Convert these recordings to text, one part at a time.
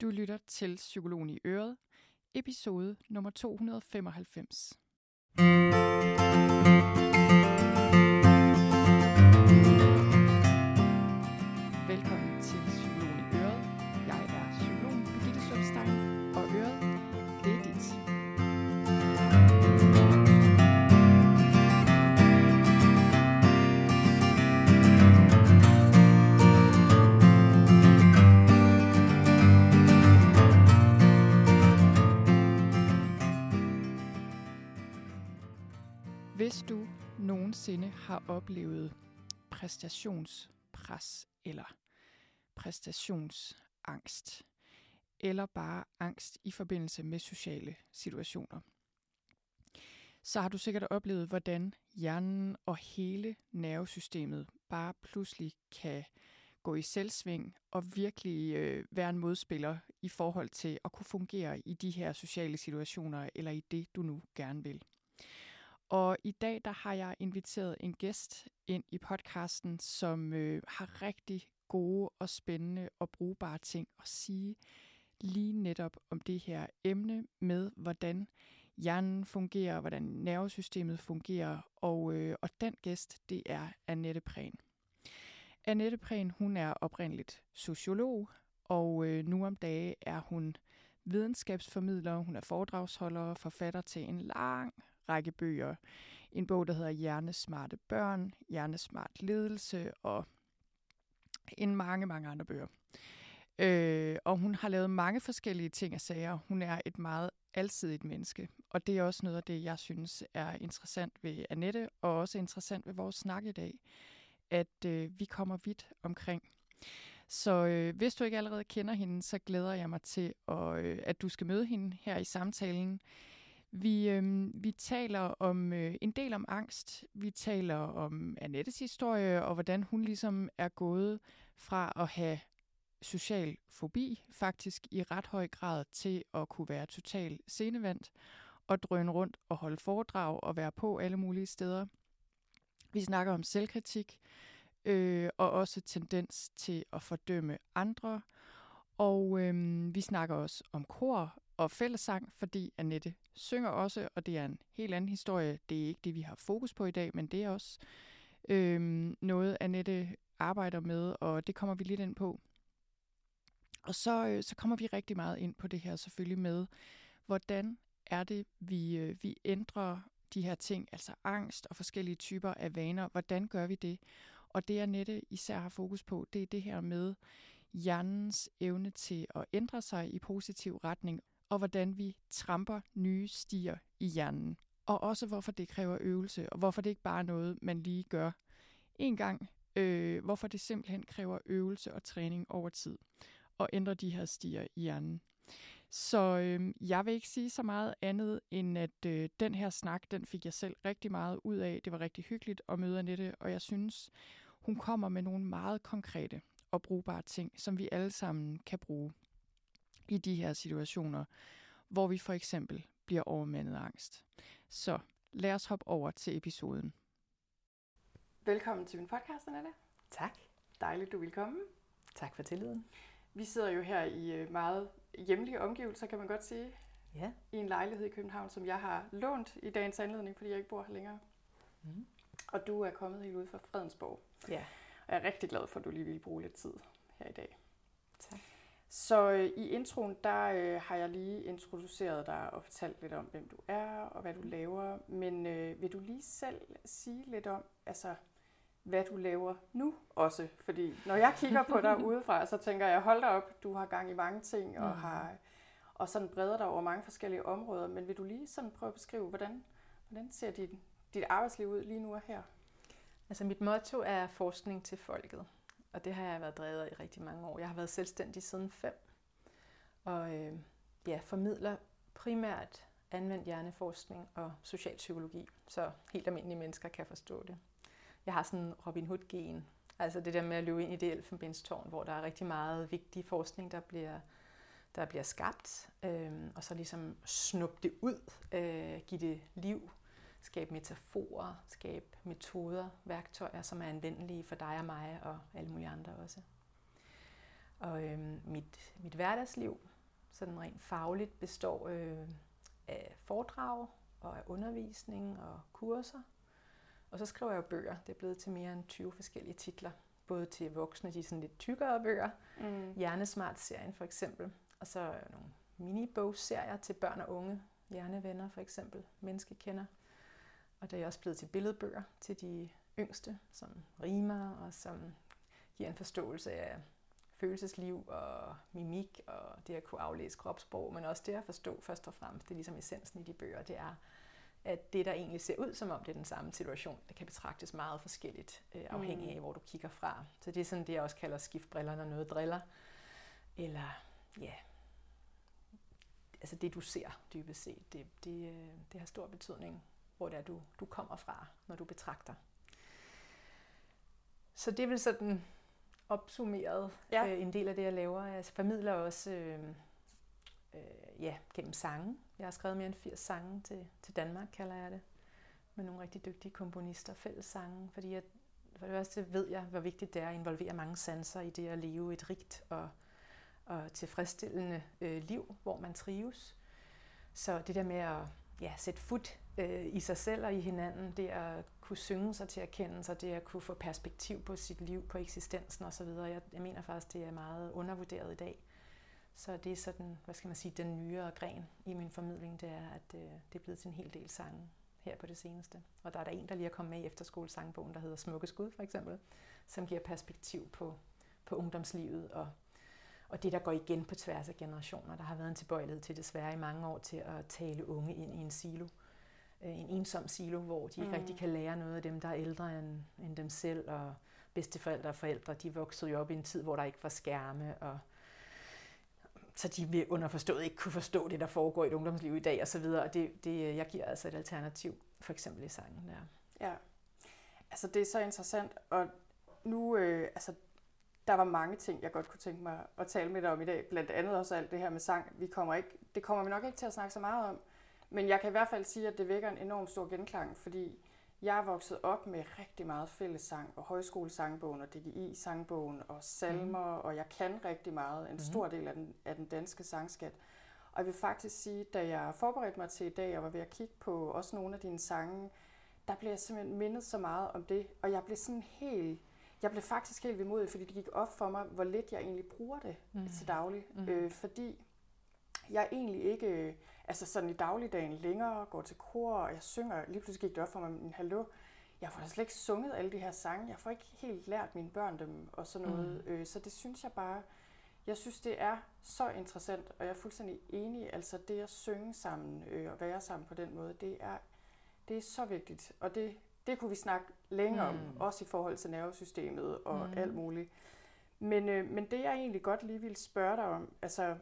Du lytter til Psykologen i Øret, episode nummer 295. Hvis du nogensinde har oplevet præstationspres eller præstationsangst, eller bare angst i forbindelse med sociale situationer, så har du sikkert oplevet, hvordan hjernen og hele nervesystemet bare pludselig kan gå i selvsving og virkelig øh, være en modspiller i forhold til at kunne fungere i de her sociale situationer, eller i det, du nu gerne vil. Og i dag der har jeg inviteret en gæst ind i podcasten, som øh, har rigtig gode og spændende og brugbare ting at sige lige netop om det her emne med, hvordan hjernen fungerer, hvordan nervesystemet fungerer, og, øh, og den gæst, det er Annette Prehn. Annette Prehn, hun er oprindeligt sociolog, og øh, nu om dage er hun videnskabsformidler, hun er foredragsholder og forfatter til en lang række bøger. En bog, der hedder Hjernesmarte børn, Hjernesmart ledelse og en mange, mange andre bøger. Øh, og hun har lavet mange forskellige ting og sager. Hun er et meget alsidigt menneske, og det er også noget af det, jeg synes er interessant ved Annette, og også interessant ved vores snak i dag, at øh, vi kommer vidt omkring. Så øh, hvis du ikke allerede kender hende, så glæder jeg mig til, at, øh, at du skal møde hende her i samtalen. Vi, øh, vi taler om øh, en del om angst. Vi taler om Annettes historie, og hvordan hun ligesom er gået fra at have social fobi, faktisk i ret høj grad, til at kunne være total scenevandt og drøne rundt og holde foredrag og være på alle mulige steder. Vi snakker om selvkritik, øh, og også tendens til at fordømme andre. Og øh, vi snakker også om kor og fællesang, fordi Annette synger også, og det er en helt anden historie. Det er ikke det, vi har fokus på i dag, men det er også øh, noget, Annette arbejder med, og det kommer vi lidt ind på. Og så, øh, så kommer vi rigtig meget ind på det her selvfølgelig med, hvordan er det, vi, øh, vi ændrer de her ting, altså angst og forskellige typer af vaner. Hvordan gør vi det? Og det, Annette især har fokus på, det er det her med hjernens evne til at ændre sig i positiv retning, og hvordan vi tramper nye stier i hjernen. Og også hvorfor det kræver øvelse, og hvorfor det ikke bare er noget, man lige gør en gang. Øh, hvorfor det simpelthen kræver øvelse og træning over tid og ændre de her stier i hjernen. Så øh, jeg vil ikke sige så meget andet, end at øh, den her snak, den fik jeg selv rigtig meget ud af. Det var rigtig hyggeligt at møde Annette, og jeg synes, hun kommer med nogle meget konkrete og brugbare ting, som vi alle sammen kan bruge i de her situationer, hvor vi for eksempel bliver overmandet af angst. Så lad os hoppe over til episoden. Velkommen til min podcast, Annette. Tak. Dejligt, du vil komme. Tak for tilliden. Vi sidder jo her i øh, meget hjemlige omgivelser, kan man godt sige. Ja. I en lejlighed i København, som jeg har lånt i dagens anledning, fordi jeg ikke bor her længere. Mm. Og du er kommet helt ud fra Fredensborg. Ja. Og jeg er rigtig glad for, at du lige vil bruge lidt tid her i dag. Tak. Så øh, i introen, der øh, har jeg lige introduceret dig og fortalt lidt om, hvem du er og hvad du laver. Men øh, vil du lige selv sige lidt om, altså, hvad du laver nu også? Fordi når jeg kigger på dig udefra, så tænker jeg, hold da op, du har gang i mange ting og Mhm. har og sådan breder dig over mange forskellige områder. Men vil du lige sådan prøve at beskrive, hvordan, hvordan ser dit, dit arbejdsliv ud lige nu og her? Altså mit motto er forskning til folket, og det har jeg været drevet af i rigtig mange år. Jeg har været selvstændig siden fem, og øh, ja, formidler primært anvendt hjerneforskning og socialpsykologi, så helt almindelige mennesker kan forstå det. Jeg har sådan en Robin Hood-gen, altså det der med at løbe ind i det elfenbenstårn, hvor der er rigtig meget vigtig forskning, der bliver, der bliver skabt, øh, og så ligesom snuppe det ud, øh, give det liv, skabe metaforer, skabe metoder, værktøjer, som er anvendelige for dig og mig og alle mulige andre også. Og øh, mit, mit hverdagsliv, sådan rent fagligt, består øh, af foredrag og af undervisning og kurser. Og så skriver jeg bøger. Det er blevet til mere end 20 forskellige titler. Både til voksne, de sådan lidt tykkere bøger. Mm. Hjernesmart-serien for eksempel. Og så nogle mini-bogserier til børn og unge. Hjernevenner for eksempel. Menneskekender. Og det er også blevet til billedbøger til de yngste, som rimer og som giver en forståelse af følelsesliv og mimik og det at kunne aflæse kropssprog, men også det at forstå først og fremmest, det er ligesom essensen i de bøger, det er, at det, der egentlig ser ud som om det er den samme situation, det kan betragtes meget forskelligt, øh, afhængig af, mm. hvor du kigger fra. Så det er sådan det, jeg også kalder skiftbriller, når noget driller. Eller, ja, altså det, du ser dybest set, det, det, øh, det har stor betydning, hvor det er, du, du kommer fra, når du betragter. Så det vel sådan opsummeret ja. øh, en del af det, jeg laver. Jeg formidler også øh, øh, ja, gennem sange. Jeg har skrevet mere end 80 sange til, til Danmark, kalder jeg det. Med nogle rigtig dygtige komponister, fælles sange. Fordi jeg, for det første ved jeg, hvor vigtigt det er at involvere mange sanser i det at leve et rigt og, og tilfredsstillende øh, liv, hvor man trives. Så det der med at ja, sætte fod øh, i sig selv og i hinanden, det at kunne synge sig til erkendelse, det at kunne få perspektiv på sit liv, på eksistensen osv. Jeg, jeg mener faktisk, det er meget undervurderet i dag. Så det er sådan, hvad skal man sige, den nyere gren i min formidling, det er, at øh, det er blevet til en hel del sange her på det seneste. Og der er der en, der lige er kommet med i efterskolesangbogen, der hedder Smukke Skud for eksempel, som giver perspektiv på, på ungdomslivet og, og det, der går igen på tværs af generationer. Der har været en tilbøjelighed til desværre i mange år til at tale unge ind i en silo. Øh, en ensom silo, hvor de ikke mm. rigtig kan lære noget af dem, der er ældre end, end dem selv, og bedsteforældre og forældre, de voksede jo op i en tid, hvor der ikke var skærme, og så de underforstået ikke kunne forstå det, der foregår i et ungdomsliv i dag og så videre. Og det, det, jeg giver altså et alternativ, for eksempel i sangen der. Ja, altså det er så interessant, og nu, øh, altså der var mange ting, jeg godt kunne tænke mig at tale med dig om i dag, blandt andet også alt det her med sang. Vi kommer ikke, det kommer vi nok ikke til at snakke så meget om, men jeg kan i hvert fald sige, at det vækker en enorm stor genklang, fordi jeg er vokset op med rigtig meget fællessang og højskolesangbogen og DGI-sangbogen og salmer, mm. og jeg kan rigtig meget, en mm. stor del af den, af den danske sangskat. Og jeg vil faktisk sige, da jeg forberedte mig til i dag og var ved at kigge på også nogle af dine sange, der blev jeg simpelthen mindet så meget om det, og jeg blev sådan helt, jeg blev faktisk helt vemodig, fordi det gik op for mig, hvor lidt jeg egentlig bruger det mm. til daglig. Mm. Øh, fordi jeg egentlig ikke, altså sådan i dagligdagen længere, går til kor, og jeg synger, lige pludselig gik det op for mig, en hallo, jeg får slet ikke sunget alle de her sange, jeg får ikke helt lært mine børn dem og sådan noget, mm. øh, så det synes jeg bare, jeg synes det er så interessant, og jeg er fuldstændig enig, altså det at synge sammen øh, og være sammen på den måde, det er, det er så vigtigt, og det, det kunne vi snakke længere mm. om, også i forhold til nervesystemet og mm. alt muligt. Men, øh, men det jeg egentlig godt lige vil spørge dig om, altså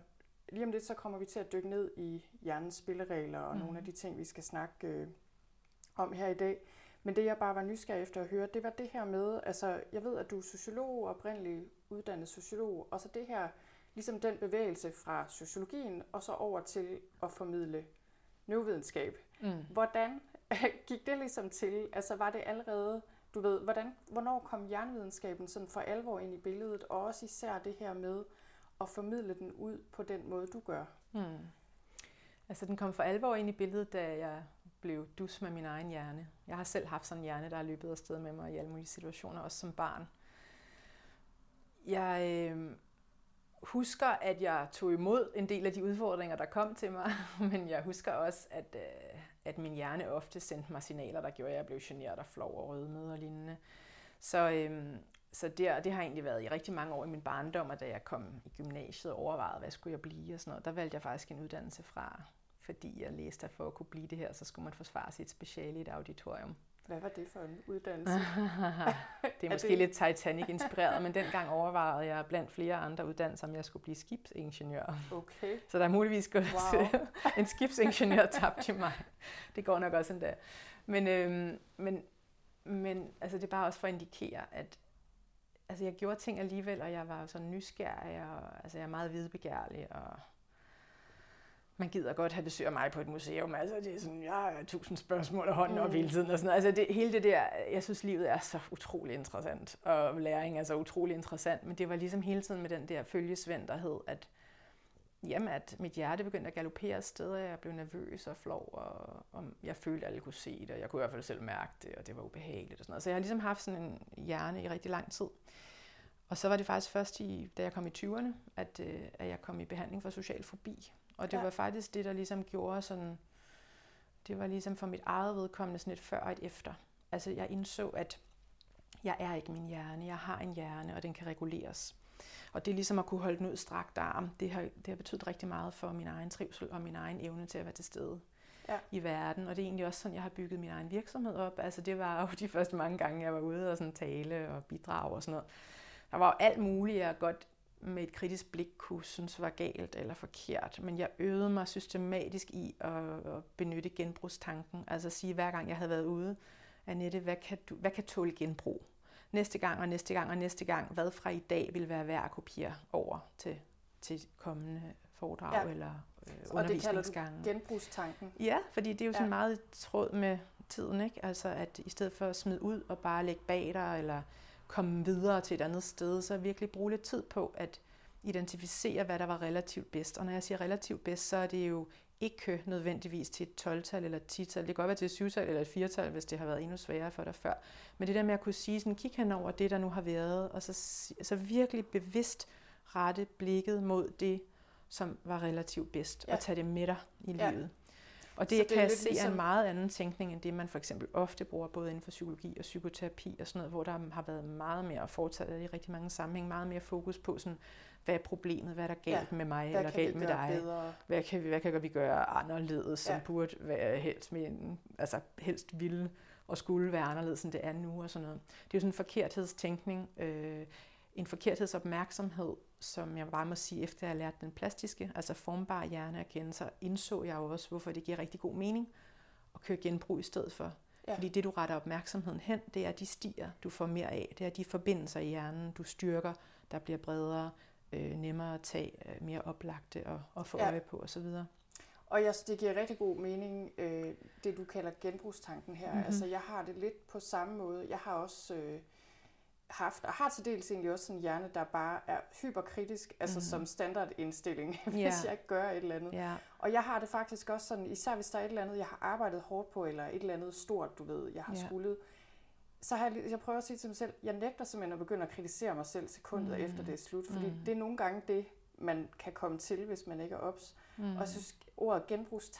lige om lidt, så kommer vi til at dykke ned i hjernens spilleregler og mm. nogle af de ting, vi skal snakke øh, om her i dag. Men det, jeg bare var nysgerrig efter at høre, det var det her med, altså jeg ved, at du er sociolog, oprindelig uddannet sociolog, og så det her, ligesom den bevægelse fra sociologien, og så over til at formidle neurovidenskab. Mm. Hvordan gik det ligesom til? Altså var det allerede, du ved, hvordan, hvornår kom jernvidenskaben sådan for alvor ind i billedet, og også især det her med, at formidle den ud på den måde, du gør? Hmm. Altså, den kom for alvor ind i billedet, da jeg blev dus med min egen hjerne. Jeg har selv haft sådan en hjerne, der har løbet afsted med mig i alle mulige situationer, også som barn. Jeg øh, husker, at jeg tog imod en del af de udfordringer, der kom til mig, men jeg husker også, at, øh, at min hjerne ofte sendte mig signaler, der gjorde, at jeg blev generet og flov og rødmed og lignende. Så, øhm, så der, det har egentlig været i rigtig mange år i min barndom, og da jeg kom i gymnasiet og overvejede, hvad skulle jeg blive og sådan noget, der valgte jeg faktisk en uddannelse fra, fordi jeg læste, at for at kunne blive det her, så skulle man forsvare sit speciale i et auditorium. Hvad var det for en uddannelse? det er måske er det... lidt Titanic-inspireret, men dengang overvejede jeg blandt flere andre uddannelser, om jeg skulle blive skibsingeniør. Okay. Så der er muligvis gået wow. en skibsingeniør tabt til mig. Det går nok også endda. Men, øhm, men, men altså, det er bare også for at indikere, at altså jeg gjorde ting alligevel, og jeg var sådan nysgerrig, og altså jeg er meget videbegærlig, og man gider godt have besøg af mig på et museum. Altså, det er sådan, jeg har tusind spørgsmål og hånden mm. op hele tiden. Og sådan noget. Altså, det, hele det der, jeg synes, livet er så utrolig interessant, og læring er så utrolig interessant. Men det var ligesom hele tiden med den der følgesvend, der hed, at, jamen, at mit hjerte begyndte at galopere afsted, og jeg blev nervøs og flov, og, og jeg følte, at alle kunne se det, og jeg kunne i hvert fald selv mærke det, og det var ubehageligt og sådan noget. Så jeg har ligesom haft sådan en hjerne i rigtig lang tid. Og så var det faktisk først, i, da jeg kom i 20'erne, at, øh, at jeg kom i behandling for social fobi. Og det ja. var faktisk det, der ligesom gjorde sådan, det var ligesom for mit eget vedkommende sådan et før og et efter. Altså jeg indså, at jeg er ikke min hjerne, jeg har en hjerne, og den kan reguleres. Og det er ligesom at kunne holde den ud strakt arm. Det har, det har betydet rigtig meget for min egen trivsel og min egen evne til at være til stede ja. i verden. Og det er egentlig også sådan, jeg har bygget min egen virksomhed op. Altså det var jo de første mange gange, jeg var ude og sådan tale og bidrage og sådan noget. Der var jo alt muligt, jeg godt med et kritisk blik kunne synes var galt eller forkert, men jeg øvede mig systematisk i at, at benytte genbrugstanken. Altså at sige, hver gang jeg havde været ude, Annette, hvad kan, du, hvad kan tåle genbrug? Næste gang og næste gang og næste gang, hvad fra i dag vil være værd at kopiere over til, til kommende foredrag ja. eller øh, undervisningsgange. Og det kalder du genbrugstanken? Ja, fordi det er jo sådan ja. meget tråd med tiden, ikke? Altså at i stedet for at smide ud og bare lægge bag dig, eller komme videre til et andet sted, så virkelig bruge lidt tid på at identificere, hvad der var relativt bedst. Og når jeg siger relativt bedst, så er det jo ikke nødvendigvis til et 12-tal eller et 10-tal. Det kan godt være til et 7-tal eller et 4-tal, hvis det har været endnu sværere for dig før. Men det der med at kunne sige, sådan, kig hen over det, der nu har været, og så, så virkelig bevidst rette blikket mod det, som var relativt bedst, ja. og tage det med dig i ja. livet. Og det, det kan jeg se ligesom... er en meget anden tænkning, end det man for eksempel ofte bruger, både inden for psykologi og psykoterapi og sådan noget, hvor der har været meget mere foretaget i rigtig mange sammenhæng, meget mere fokus på sådan, hvad er problemet, hvad er der galt ja, med mig, eller galt med dig, bedre? hvad kan, vi, hvad kan vi gøre anderledes, som ja. burde være helst, med altså helst ville og skulle være anderledes, end det er nu, og sådan noget. Det er jo sådan en forkerthedstænkning, øh, en forkerthedsopmærksomhed, som jeg bare må sige, efter jeg har lært den plastiske, altså formbare hjerneerkendelse, indså jeg jo også, hvorfor det giver rigtig god mening at køre genbrug i stedet for. Ja. Fordi det, du retter opmærksomheden hen, det er de stier, du får mere af. Det er de forbindelser i hjernen, du styrker, der bliver bredere, øh, nemmere at tage, øh, mere oplagte og, og få ja. øje på osv. Og jeg, det giver rigtig god mening, øh, det du kalder genbrugstanken her. Mm-hmm. Altså jeg har det lidt på samme måde. Jeg har også... Øh, haft, og har til dels egentlig også en hjerne, der bare er hyperkritisk, altså mm. som standardindstilling, hvis yeah. jeg gør et eller andet. Yeah. Og jeg har det faktisk også sådan, især hvis der er et eller andet, jeg har arbejdet hårdt på, eller et eller andet stort, du ved, jeg har yeah. skulle, så har jeg, jeg prøver at sige til mig selv, jeg nægter simpelthen at begynde at kritisere mig selv sekundet mm. efter det er slut, fordi mm. det er nogle gange det, man kan komme til, hvis man ikke er ops. Mm. Og jeg synes, ordet genbrugs,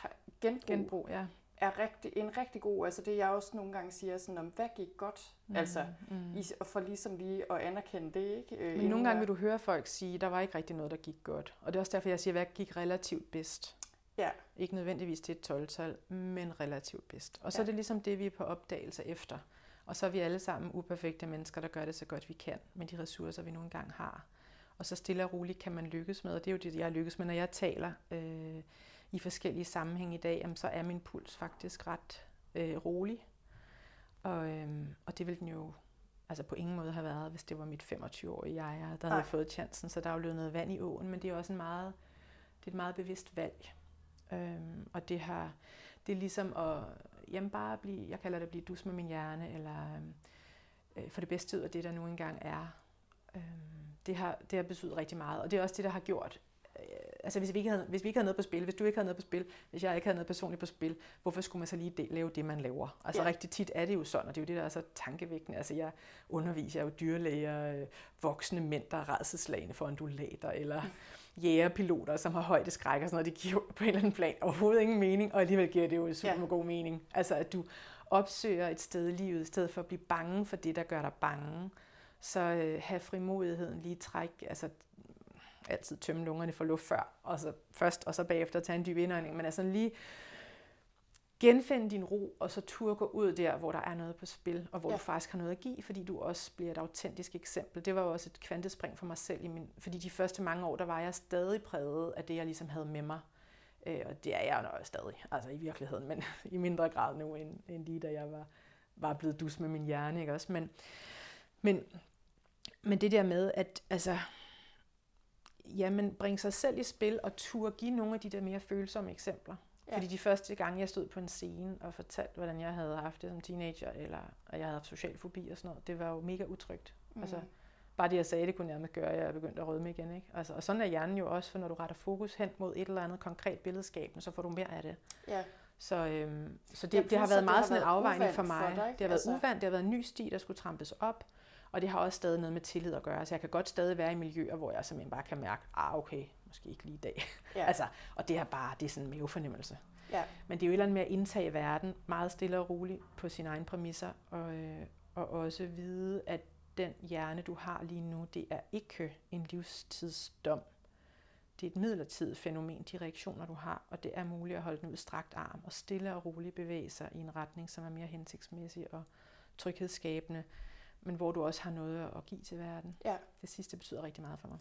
genbrug, genbrug ja er rigtig, en rigtig god, altså det jeg også nogle gange siger, sådan om, hvad gik godt? Mm, altså, mm. I, for ligesom lige at anerkende det, ikke? Øh, Men nogle gange vil du høre folk sige, der var ikke rigtig noget, der gik godt. Og det er også derfor, jeg siger, hvad gik relativt bedst? Ja. Ikke nødvendigvis til et 12-tal, men relativt bedst. Og så ja. er det ligesom det, vi er på opdagelse efter. Og så er vi alle sammen uperfekte mennesker, der gør det så godt vi kan, med de ressourcer, vi nogle gange har. Og så stille og roligt kan man lykkes med, og det er jo det, jeg lykkes med, når jeg taler øh, i forskellige sammenhænge i dag, jamen, så er min puls faktisk ret øh, rolig. Og, øh, og det vil den jo altså på ingen måde have været, hvis det var mit 25-årige jeg, der havde fået chancen. Så der er jo løbet noget vand i åen, men det er også en meget, det er et meget bevidst valg. Øhm, og det har, det er ligesom at, jamen bare blive, jeg kalder det at blive dus med min hjerne, eller øh, for det bedste ud af det, der nu engang er. Øhm, det, har, det har betydet rigtig meget, og det er også det, der har gjort, altså hvis vi, ikke havde, hvis vi ikke havde noget på spil, hvis du ikke havde noget på spil, hvis jeg ikke havde noget personligt på spil, hvorfor skulle man så lige de, lave det, man laver? Altså ja. rigtig tit er det jo sådan, og det er jo det, der er så tankevækkende. Altså jeg underviser, jeg er jo dyrlæger, øh, voksne mænd, der er redselslagende for undulater, eller mm. jægerpiloter, som har højdeskræk og sådan noget. Det giver på en eller anden plan overhovedet ingen mening, og alligevel giver det jo super ja. god mening. Altså at du opsøger et sted i livet, i stedet for at blive bange for det, der gør dig bange. Så øh, have frimodigheden, lige træk, altså altid tømme lungerne for luft før, og så først, og så bagefter tage en dyb indånding. Men altså lige genfinde din ro, og så turde gå ud der, hvor der er noget på spil, og hvor ja. du faktisk har noget at give, fordi du også bliver et autentisk eksempel. Det var jo også et kvantespring for mig selv, i min, fordi de første mange år, der var jeg stadig præget af det, jeg ligesom havde med mig. Øh, og det er jeg jo stadig, altså i virkeligheden, men i mindre grad nu, end, end lige da jeg var, var blevet dus med min hjerne. Ikke også? Men, men, men det der med, at altså, jamen, bringe sig selv i spil og turde give nogle af de der mere følsomme eksempler. Ja. Fordi de første gange, jeg stod på en scene og fortalte, hvordan jeg havde haft det som teenager, eller at jeg havde haft social fobi og sådan noget, det var jo mega utrygt. Mm. Altså, bare det, jeg sagde, det kunne nærmest gøre, at jeg begyndte at rødme igen. Ikke? Altså, og sådan er hjernen jo også, for når du retter fokus hen mod et eller andet konkret billedskab, så får du mere af det. Ja. Så, øhm, så det, ja, det har været meget sådan en afvejning for mig. For dig, det har været altså... uvant, det har været en ny sti, der skulle trampes op, og det har også stadig noget med tillid at gøre. Så jeg kan godt stadig være i miljøer, hvor jeg simpelthen bare kan mærke, ah okay, måske ikke lige i dag. Ja. altså, og det er bare, det er sådan en mavefornemmelse. Ja. Men det er jo et eller andet med at indtage verden meget stille og roligt på sine egne præmisser, og, øh, og også vide, at den hjerne, du har lige nu, det er ikke en livstidsdom. Det er et midlertidigt fænomen, de reaktioner, du har, og det er muligt at holde den ud strakt arm og stille og roligt bevæge sig i en retning, som er mere hensigtsmæssig og tryghedsskabende, men hvor du også har noget at give til verden. Ja. Det sidste betyder rigtig meget for mig.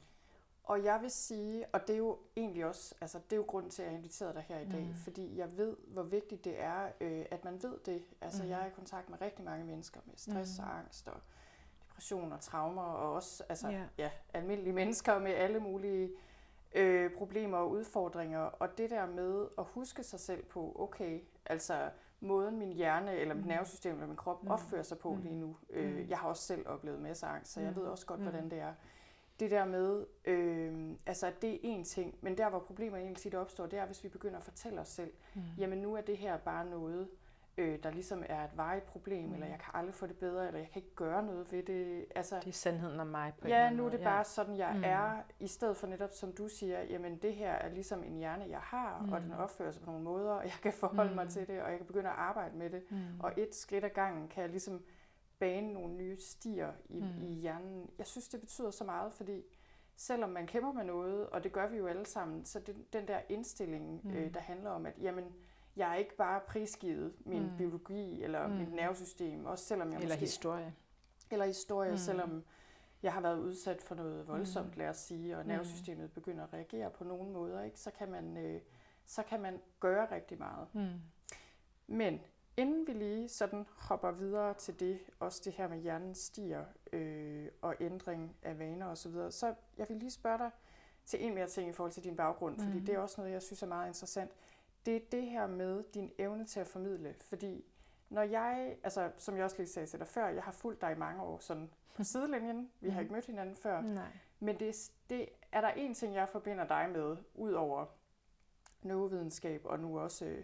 Og jeg vil sige, og det er jo egentlig også, altså det er jo grunden til, at jeg har inviteret dig her i dag, mm. fordi jeg ved, hvor vigtigt det er, øh, at man ved det. Altså mm. jeg er i kontakt med rigtig mange mennesker med stress mm. og angst og depression og traumer, og også altså, yeah. ja, almindelige mennesker med alle mulige øh, problemer og udfordringer. Og det der med at huske sig selv på, okay, altså måden min hjerne eller mit mm. nervesystem eller min krop mm. opfører sig på mm. lige nu. Øh, mm. jeg har også selv oplevet masser af angst, så jeg mm. ved også godt, hvordan det er det der med, øh, altså at det er en ting, men der hvor problemet egentlig tit opstår, det er, hvis vi begynder at fortælle os selv, mm. jamen nu er det her bare noget, øh, der ligesom er et varigt problem, mm. eller jeg kan aldrig få det bedre, eller jeg kan ikke gøre noget ved det. Altså, det er sandheden om mig på Ja, en nu er det måde. bare sådan, jeg mm. er, i stedet for netop, som du siger, jamen det her er ligesom en hjerne, jeg har, mm. og den opfører sig på nogle måder, og jeg kan forholde mm. mig til det, og jeg kan begynde at arbejde med det. Mm. Og et skridt ad gangen kan jeg ligesom bane nogle nye stier i, mm. i hjernen. Jeg synes, det betyder så meget, fordi selvom man kæmper med noget, og det gør vi jo alle sammen, så det, den der indstilling, mm. øh, der handler om, at jamen, jeg er ikke bare prisgivet min mm. biologi eller mm. mit nervesystem, også selvom jeg Eller måske, historie. Eller historie, mm. selvom jeg har været udsat for noget voldsomt, mm. lad os sige, og mm. nervesystemet begynder at reagere på nogle måder, ikke, så, kan man, øh, så kan man gøre rigtig meget. Mm. Men Inden vi lige sådan hopper videre til det, også det her med hjernen stiger øh, og ændring af vaner osv., så, videre, så jeg vil lige spørge dig til en mere ting i forhold til din baggrund, fordi mm. det er også noget, jeg synes er meget interessant. Det er det her med din evne til at formidle, fordi når jeg, altså som jeg også lige sagde til dig før, jeg har fulgt dig i mange år sådan på sidelinjen, vi har mhm. ikke mødt hinanden før, Nej. men det, det er der en ting, jeg forbinder dig med, ud over neurovidenskab og nu også øh,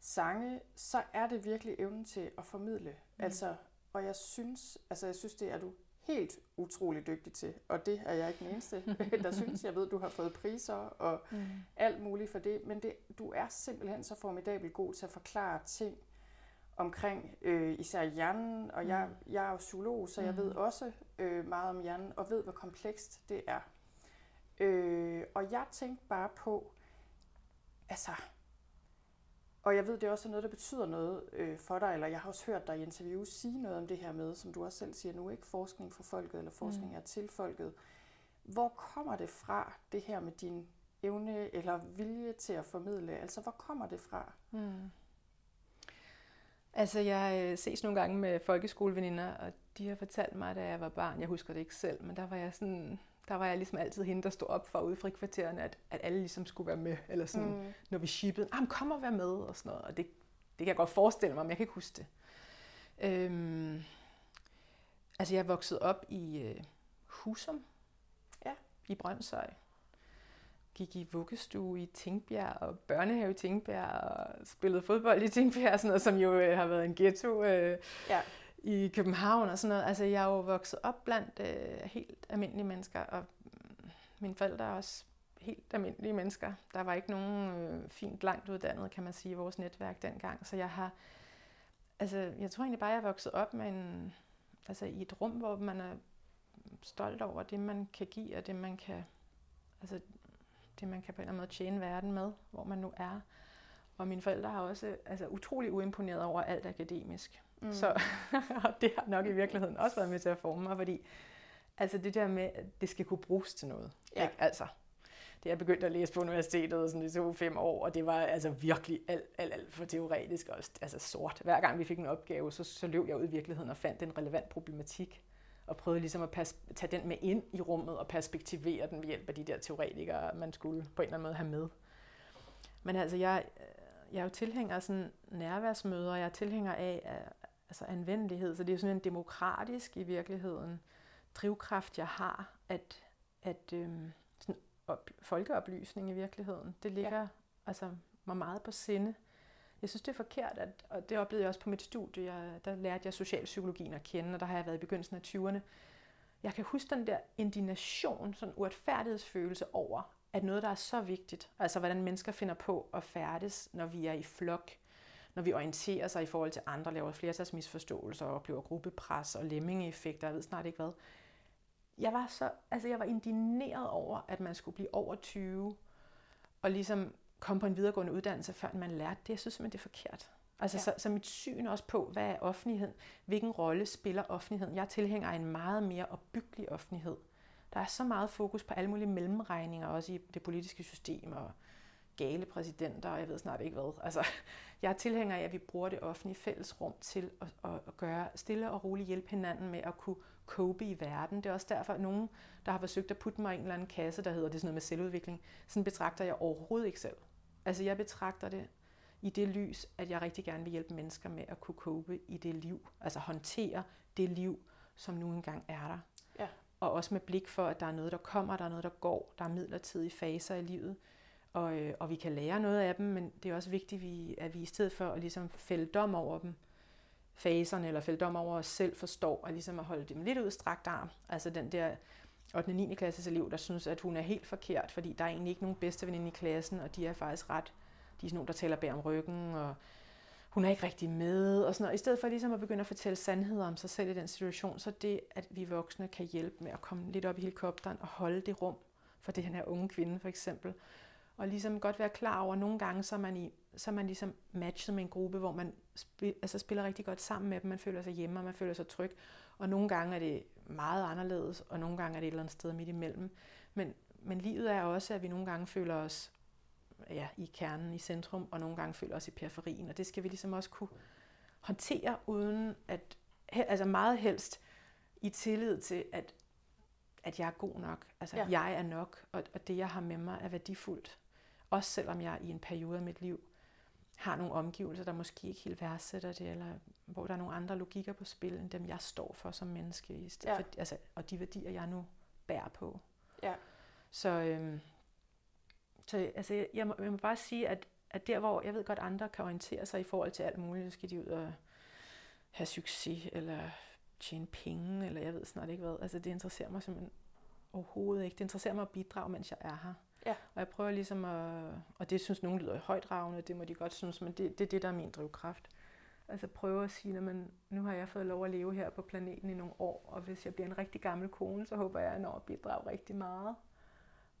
sange, så er det virkelig evnen til at formidle. Mm. Altså, og jeg synes, altså jeg synes, det er du helt utrolig dygtig til, og det er jeg ikke den eneste, der synes. Jeg ved, du har fået priser og mm. alt muligt for det, men det, du er simpelthen så formidabelt god til at forklare ting omkring øh, især hjernen, og mm. jeg, jeg er jo psykolog, så jeg mm. ved også øh, meget om hjernen, og ved, hvor komplekst det er. Øh, og jeg tænkte bare på, altså, og jeg ved, det er også noget, der betyder noget øh, for dig, eller jeg har også hørt dig i interviews sige noget om det her med, som du også selv siger nu, ikke forskning for folket, eller forskning mm. er til folket. Hvor kommer det fra, det her med din evne eller vilje til at formidle? Altså, hvor kommer det fra? Mm. Altså, jeg øh, ses nogle gange med folkeskoleveninder, og de har fortalt mig, da jeg var barn, jeg husker det ikke selv, men der var jeg sådan, der var jeg ligesom altid hende, der stod op for ude frikvartererne, at, at alle ligesom skulle være med, eller sådan, mm. når vi shippede, ah, kom og vær med, og sådan noget, og det, det kan jeg godt forestille mig, men jeg kan ikke huske det. Øhm, altså, jeg vokset op i øh, Husum, ja. i Brøndshøj, gik i vuggestue i Tingbjerg og børnehave i Tingbjerg og spillede fodbold i Tingbjerg, sådan noget, som jo øh, har været en ghetto. Øh, ja i København og sådan noget. Altså, jeg er jo vokset op blandt øh, helt almindelige mennesker, og mm, mine forældre er også helt almindelige mennesker. Der var ikke nogen øh, fint langt uddannet, kan man sige, i vores netværk dengang. Så jeg har, altså, jeg tror egentlig bare, jeg er vokset op med en, altså, i et rum, hvor man er stolt over det, man kan give, og det, man kan, altså, det, man kan på en eller anden måde tjene verden med, hvor man nu er. Og mine forældre har også altså, utrolig uimponeret over alt akademisk. Mm. Så og det har nok i virkeligheden også været med til at forme mig, fordi altså det der med, at det skal kunne bruges til noget. Ja. Ikke? Altså, det jeg begyndte at læse på universitetet sådan i to fem år, og det var altså virkelig alt, alt, alt for teoretisk og altså sort. Hver gang vi fik en opgave, så, så løb jeg ud i virkeligheden og fandt en relevant problematik. og prøvede ligesom at pas, tage den med ind i rummet og perspektivere den ved hjælp af de der teoretikere, man skulle på en eller anden måde have med. Men altså, jeg, jeg er jo tilhænger af sådan nærværsmøder, jeg er tilhænger af altså anvendelighed, så det er jo sådan en demokratisk i virkeligheden drivkraft, jeg har, at, at øhm, sådan op, folkeoplysning i virkeligheden, det ligger ja. altså mig meget på sinde. Jeg synes, det er forkert, at, og det oplevede jeg også på mit studie, jeg, der lærte jeg socialpsykologien at kende, og der har jeg været i begyndelsen af 20'erne. Jeg kan huske den der indignation, sådan uretfærdighedsfølelse over, at noget, der er så vigtigt, altså hvordan mennesker finder på at færdes, når vi er i flok, når vi orienterer sig i forhold til andre, laver flertalsmisforståelser, oplever gruppepres og lemmingeeffekter, jeg ved snart ikke hvad. Jeg var så, altså jeg var indigneret over, at man skulle blive over 20 og ligesom komme på en videregående uddannelse, før man lærte det. Jeg synes simpelthen, det er forkert. Altså, ja. så, så mit syn også på, hvad er offentlighed? Hvilken rolle spiller offentligheden? Jeg tilhænger en meget mere opbyggelig offentlighed. Der er så meget fokus på alle mulige mellemregninger, også i det politiske system, og gale præsidenter, og jeg ved snart ikke hvad. Altså, jeg er tilhænger af, at vi bruger det offentlige fællesrum til at, at, gøre stille og roligt hjælpe hinanden med at kunne cope i verden. Det er også derfor, at nogen, der har forsøgt at putte mig i en eller anden kasse, der hedder det sådan noget med selvudvikling, sådan betragter jeg overhovedet ikke selv. Altså jeg betragter det i det lys, at jeg rigtig gerne vil hjælpe mennesker med at kunne cope i det liv, altså håndtere det liv, som nu engang er der. Ja. Og også med blik for, at der er noget, der kommer, der er noget, der går, der er midlertidige faser i livet, og, øh, og vi kan lære noget af dem, men det er også vigtigt, at vi, at vi i stedet for at ligesom fælde dom over dem, faserne, eller fælde dom over os selv, forstår, og ligesom at holde dem lidt ud strakt arm. Altså den der 8. og 9. klasses elev, der synes, at hun er helt forkert, fordi der er egentlig ikke nogen bedste veninde i klassen, og de er faktisk ret, de er sådan nogle, der taler bag om ryggen, og hun er ikke rigtig med, og sådan noget. I stedet for ligesom at begynde at fortælle sandheder om sig selv i den situation, så det, at vi voksne kan hjælpe med at komme lidt op i helikopteren og holde det rum for det her unge kvinde for eksempel, og ligesom godt være klar over, at nogle gange så er man, i, så er man ligesom matchet med en gruppe, hvor man spil, altså spiller rigtig godt sammen med dem, man føler sig hjemme, og man føler sig tryg. Og nogle gange er det meget anderledes, og nogle gange er det et eller andet sted midt imellem. Men, men livet er også, at vi nogle gange føler os ja, i kernen, i centrum, og nogle gange føler os i periferien. Og det skal vi ligesom også kunne håndtere, uden at, altså meget helst i tillid til, at, at jeg er god nok. Altså, ja. jeg er nok, og, og det, jeg har med mig, er værdifuldt. Også selvom jeg i en periode af mit liv har nogle omgivelser, der måske ikke helt værdsætter det, eller hvor der er nogle andre logikker på spil, end dem jeg står for som menneske, i stedet ja. for, altså, og de værdier, jeg nu bærer på. Ja. Så, øhm, så altså, jeg, jeg, må, jeg må bare sige, at, at der, hvor jeg ved godt, andre kan orientere sig i forhold til alt muligt, så skal de ud og have succes, eller tjene penge, eller jeg ved snart ikke hvad. Altså, det interesserer mig simpelthen overhovedet ikke. Det interesserer mig at bidrage, mens jeg er her. Ja. Og jeg prøver ligesom at, og det synes nogen lyder højdragende, det må de godt synes, men det, det er det, der er min drivkraft. Altså prøve at sige, at nu har jeg fået lov at leve her på planeten i nogle år, og hvis jeg bliver en rigtig gammel kone, så håber jeg, at jeg når at bidrage rigtig meget.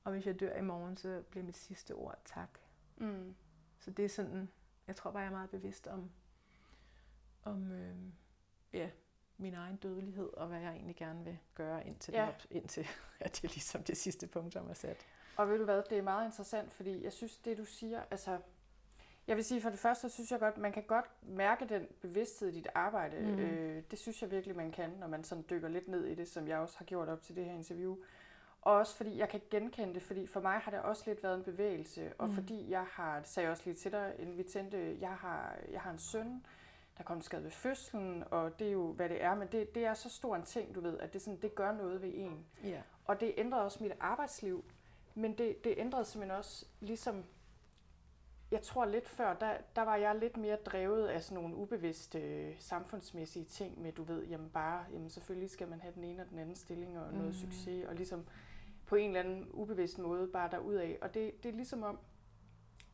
Og hvis jeg dør i morgen, så bliver mit sidste ord tak. Mm. Så det er sådan, jeg tror bare, jeg er meget bevidst om, om øh, ja, min egen dødelighed, og hvad jeg egentlig gerne vil gøre, indtil, ja. det, indtil at det er ligesom det sidste punkt, som er sat. Og ved du hvad, det er meget interessant, fordi jeg synes, det du siger, altså, jeg vil sige, for det første, så synes jeg godt, man kan godt mærke den bevidsthed i dit arbejde. Mm. Øh, det synes jeg virkelig, man kan, når man sådan dykker lidt ned i det, som jeg også har gjort op til det her interview. Og også fordi jeg kan genkende det, fordi for mig har det også lidt været en bevægelse, og mm. fordi jeg har, det sagde jeg også lige til dig, inden vi tændte, jeg har, jeg har en søn, der kom skade ved fødslen, og det er jo, hvad det er, men det, det er så stor en ting, du ved, at det, sådan, det gør noget ved en. Yeah. Og det ændrede også mit arbejdsliv, men det, det ændrede simpelthen også, ligesom, jeg tror lidt før, der, der var jeg lidt mere drevet af sådan nogle ubevidste øh, samfundsmæssige ting med, du ved, jamen bare, jamen selvfølgelig skal man have den ene og den anden stilling og noget mm. succes, og ligesom på en eller anden ubevidst måde bare derudad. Og det, det er ligesom om,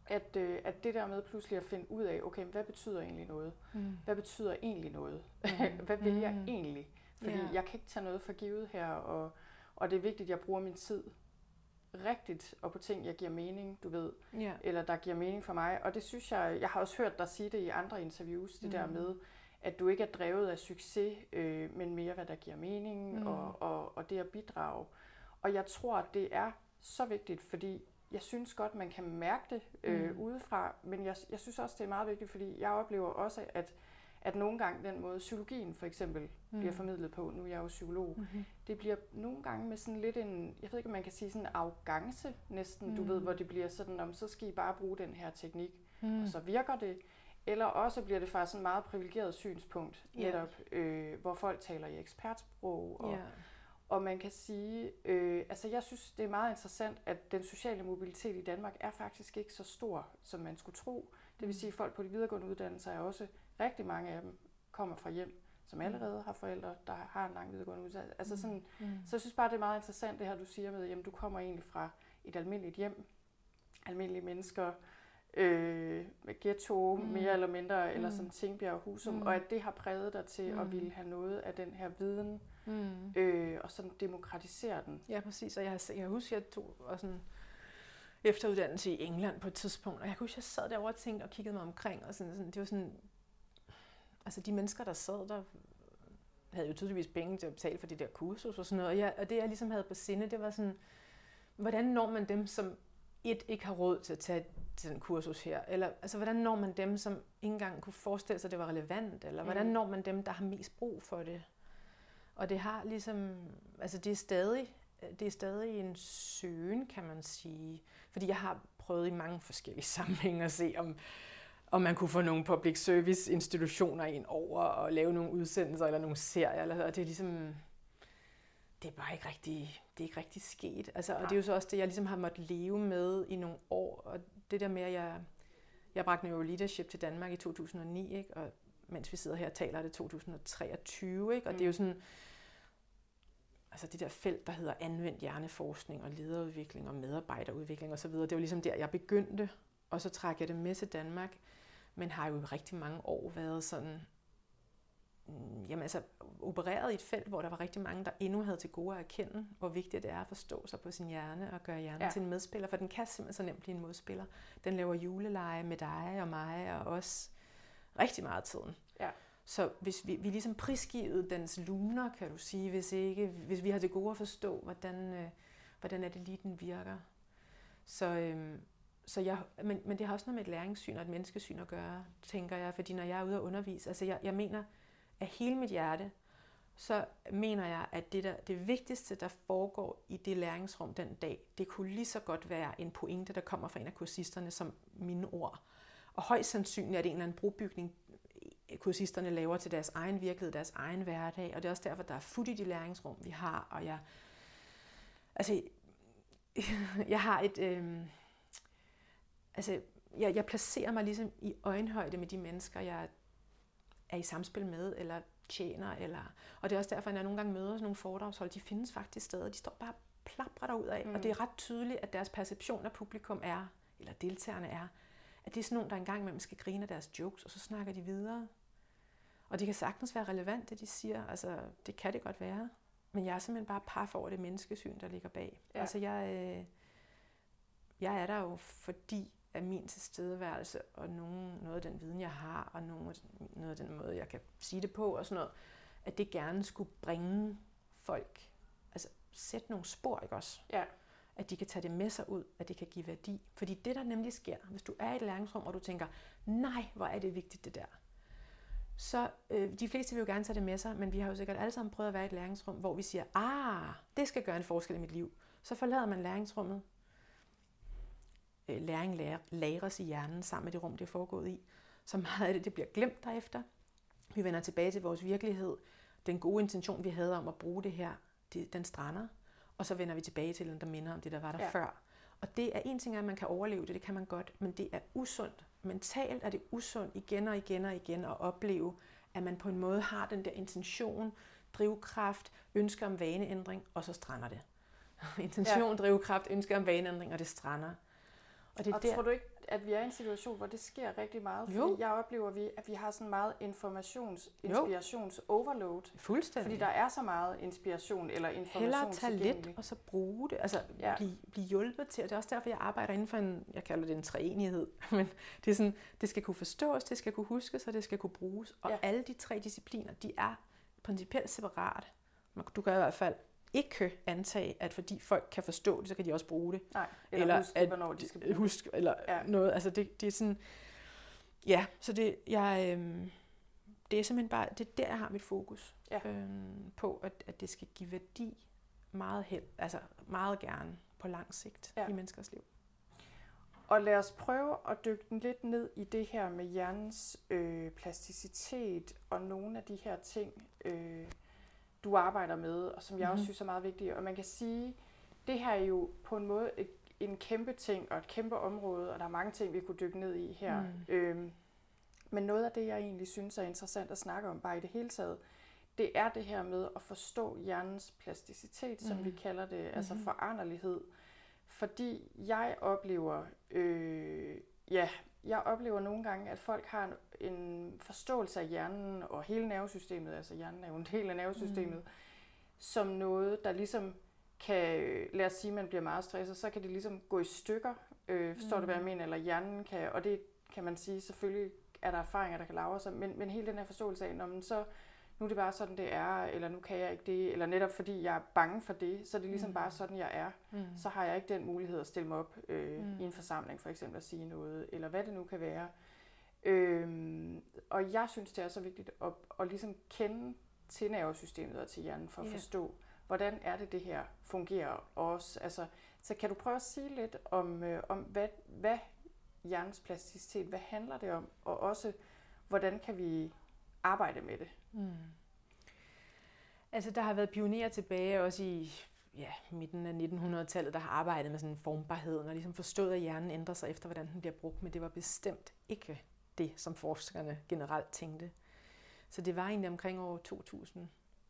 at, øh, at det der med pludselig at finde ud af, okay, hvad betyder egentlig noget? Mm. Hvad betyder egentlig noget? Mm. hvad vil jeg mm. egentlig? Fordi yeah. jeg kan ikke tage noget for givet her, og, og det er vigtigt, at jeg bruger min tid rigtigt, og på ting, jeg giver mening, du ved, yeah. eller der giver mening for mig. Og det synes jeg, jeg har også hørt dig sige det i andre interviews, det mm. der med, at du ikke er drevet af succes, øh, men mere hvad der giver mening, mm. og, og, og det at bidrage. Og jeg tror, at det er så vigtigt, fordi jeg synes godt, man kan mærke det øh, mm. udefra, men jeg, jeg synes også, det er meget vigtigt, fordi jeg oplever også, at, at nogle gange den måde, psykologien for eksempel mm. bliver formidlet på, nu er jeg jo psykolog, mm-hmm. det bliver nogle gange med sådan lidt en, jeg ved ikke, om man kan sige sådan en arrogance næsten, mm. du ved, hvor det bliver sådan, om så skal I bare bruge den her teknik, mm. og så virker det. Eller også bliver det faktisk en meget privilegeret synspunkt, netop, yeah. øh, hvor folk taler i ekspertsprog. Og, yeah. og man kan sige, øh, altså jeg synes, det er meget interessant, at den sociale mobilitet i Danmark er faktisk ikke så stor, som man skulle tro. Det vil mm. sige, at folk på de videregående uddannelser er også, rigtig mange af dem kommer fra hjem, som mm. allerede har forældre, der har en lang videregående uddannelse. Altså sådan, mm. Så jeg synes bare, det er meget interessant, det her du siger med, at du kommer egentlig fra et almindeligt hjem, almindelige mennesker, øh, ghetto mm. mere eller mindre, mm. eller som Tingbjerg og Husum, mm. og at det har præget dig til mm. at ville have noget af den her viden, mm. øh, og sådan demokratisere den. Ja, præcis, og jeg, jeg husker, at jeg tog og sådan efteruddannelse i England på et tidspunkt, og jeg kunne huske, jeg sad derovre og tænkte og kiggede mig omkring, og sådan, sådan, det var sådan, altså de mennesker, der sad der, havde jo tydeligvis penge til at betale for det der kursus og sådan noget, og, jeg, og det jeg ligesom havde på sinde, det var sådan, hvordan når man dem, som et ikke har råd til at tage til den kursus her? Eller altså, hvordan når man dem, som ikke engang kunne forestille sig, at det var relevant? Eller hvordan mm. når man dem, der har mest brug for det? Og det har ligesom, altså det er stadig, det er stadig en søgen, kan man sige. Fordi jeg har prøvet i mange forskellige sammenhænge at se, om, om man kunne få nogle public service institutioner ind over og lave nogle udsendelser eller nogle serier. Eller, og det er ligesom, det er bare ikke rigtig, det er ikke rigtig sket. Altså, og det er jo så også det, jeg ligesom har måttet leve med i nogle år. Og det der med, at jeg, jeg bragte Neuro Leadership til Danmark i 2009, ikke? og mens vi sidder her og taler, er det 2023. Ikke? Og mm. det er jo mm. sådan, altså det der felt, der hedder anvendt hjerneforskning og lederudvikling og medarbejderudvikling osv., det var ligesom der, jeg begyndte, og så trak jeg det med til Danmark, men har jo i rigtig mange år været sådan, Mm, jamen altså, opereret i et felt, hvor der var rigtig mange, der endnu havde til gode at erkende, hvor vigtigt det er at forstå sig på sin hjerne og gøre hjernen ja. til en medspiller, for den kan simpelthen så nemt blive en modspiller. Den laver juleleje med dig og mig og os rigtig meget af tiden. Ja. Så hvis vi, vi ligesom prisgivet dens luner, kan du sige, hvis, ikke, hvis vi har det gode at forstå, hvordan, øh, hvordan er det lige, den virker. Så, øh, så jeg, men, men det har også noget med et læringssyn og et menneskesyn at gøre, tænker jeg, fordi når jeg er ude og undervise, altså jeg, jeg mener, af hele mit hjerte, så mener jeg, at det, der, det vigtigste, der foregår i det læringsrum den dag, det kunne lige så godt være en pointe, der kommer fra en af kursisterne, som mine ord. Og højst sandsynligt er det en eller anden brobygning, kursisterne laver til deres egen virkelighed, deres egen hverdag, og det er også derfor, der er fut i de læringsrum, vi har, og jeg, altså, jeg har et, øh, altså, jeg, jeg placerer mig ligesom i øjenhøjde med de mennesker, jeg er i samspil med, eller tjener. Eller, og det er også derfor, at jeg nogle gange møder sådan nogle foredragshold, de findes faktisk stadig. De står bare plaprer derud af, mm. og det er ret tydeligt, at deres perception af publikum er, eller deltagerne er, at det er sådan nogle, der engang imellem skal grine af deres jokes, og så snakker de videre. Og det kan sagtens være relevant, det de siger. Altså, det kan det godt være. Men jeg er simpelthen bare par for det menneskesyn, der ligger bag. Ja. Altså, jeg, øh, jeg er der jo, fordi af min tilstedeværelse, og nogen, noget af den viden, jeg har, og noget, noget af den måde, jeg kan sige det på, og sådan noget, at det gerne skulle bringe folk, altså sætte nogle spor, ikke også? Ja. At de kan tage det med sig ud, at det kan give værdi. Fordi det, der nemlig sker, hvis du er i et læringsrum, og du tænker, nej, hvor er det vigtigt det der, så øh, de fleste vil jo gerne tage det med sig, men vi har jo sikkert alle sammen prøvet at være i et læringsrum, hvor vi siger, ah, det skal gøre en forskel i mit liv. Så forlader man læringsrummet, læring lærer, lagres i hjernen sammen med det rum, det er foregået i. Så meget af det, det bliver glemt derefter. Vi vender tilbage til vores virkelighed. Den gode intention, vi havde om at bruge det her, det, den strander. Og så vender vi tilbage til den, der minder om det, der var der ja. før. Og det er en ting, at man kan overleve det, det kan man godt, men det er usundt. Mentalt er det usundt igen og igen og igen at opleve, at man på en måde har den der intention, drivkraft, ønsker om vaneændring, og så strander det. intention, ja. drivkraft, ønsker om vaneændring, og det strander. Og, det og der... tror du ikke, at vi er i en situation, hvor det sker rigtig meget? Fordi jo. jeg oplever, at vi, at vi har sådan meget informations, inspirations overload. Fuldstændig. Fordi der er så meget inspiration eller information Hellere tage lidt, og så bruge det. Altså ja. blive, blive hjulpet til. Og det er også derfor, jeg arbejder inden for en, jeg kalder det en treenighed. Men det er sådan, det skal kunne forstås, det skal kunne huskes, og det skal kunne bruges. Og ja. alle de tre discipliner, de er principielt separat. Du kan i hvert fald ikke antage, at fordi folk kan forstå det, så kan de også bruge det. Nej, eller, eller huske, at, hvornår de skal bruge huske, eller ja. noget. Altså det, det er sådan, ja, så det, jeg, øh, det er simpelthen bare, det er der, jeg har mit fokus Ja. øhm, på, at, at det skal give værdi meget, held, altså meget gerne på lang sigt ja. i menneskers liv. Og lad os prøve at dykke den lidt ned i det her med hjernens øh, plasticitet og nogle af de her ting, øh, du arbejder med, og som jeg også Mhm. synes er meget vigtige. Og man kan sige, det her er jo på en måde et, en kæmpe ting og et kæmpe område, og der er mange ting, vi kunne dykke ned i her. Mm. Øhm, men noget af det, jeg egentlig synes er interessant at snakke om, bare i det hele taget, det er det her med at forstå hjernens plasticitet, som Mhm. vi kalder det, altså Mhm. foranderlighed. Fordi jeg oplever, øh, ja, jeg oplever nogle gange, at folk har en, en forståelse af hjernen og hele nervesystemet, altså hjernen er jo en del af nervesystemet, mm. som noget, der ligesom kan, øh, lad os sige, at man bliver meget stresset, så kan det ligesom gå i stykker, øh, forstår mm. du, hvad jeg mener, eller hjernen kan, og det kan man sige, selvfølgelig er der erfaringer, der kan lave sig, men, men hele den her forståelse af, når man så, nu er det bare sådan, det er, eller nu kan jeg ikke det, eller netop fordi jeg er bange for det, så er det ligesom Mm. bare sådan, jeg er Mm. så har jeg ikke den mulighed at stille mig op øh, mm. I en forsamling for eksempel at sige noget, eller hvad det nu kan være. Øhm, og jeg synes, det er så vigtigt at, at ligesom kende til nervesystemet og til hjernen for at Ja. forstå, hvordan er det, det her fungerer også. Altså, så kan du prøve at sige lidt om, øh, om hvad, hvad hjernens plasticitet, hvad handler det om, og også hvordan kan vi arbejde med det? Mm. Altså, der har været pionerer tilbage også i ja, midten af 1900-tallet, der har arbejdet med sådan formbarheden og ligesom forstået, at hjernen ændrer sig efter, hvordan den bliver brugt, men det var bestemt ikke det, som forskerne generelt tænkte. Så det var egentlig omkring år 2000,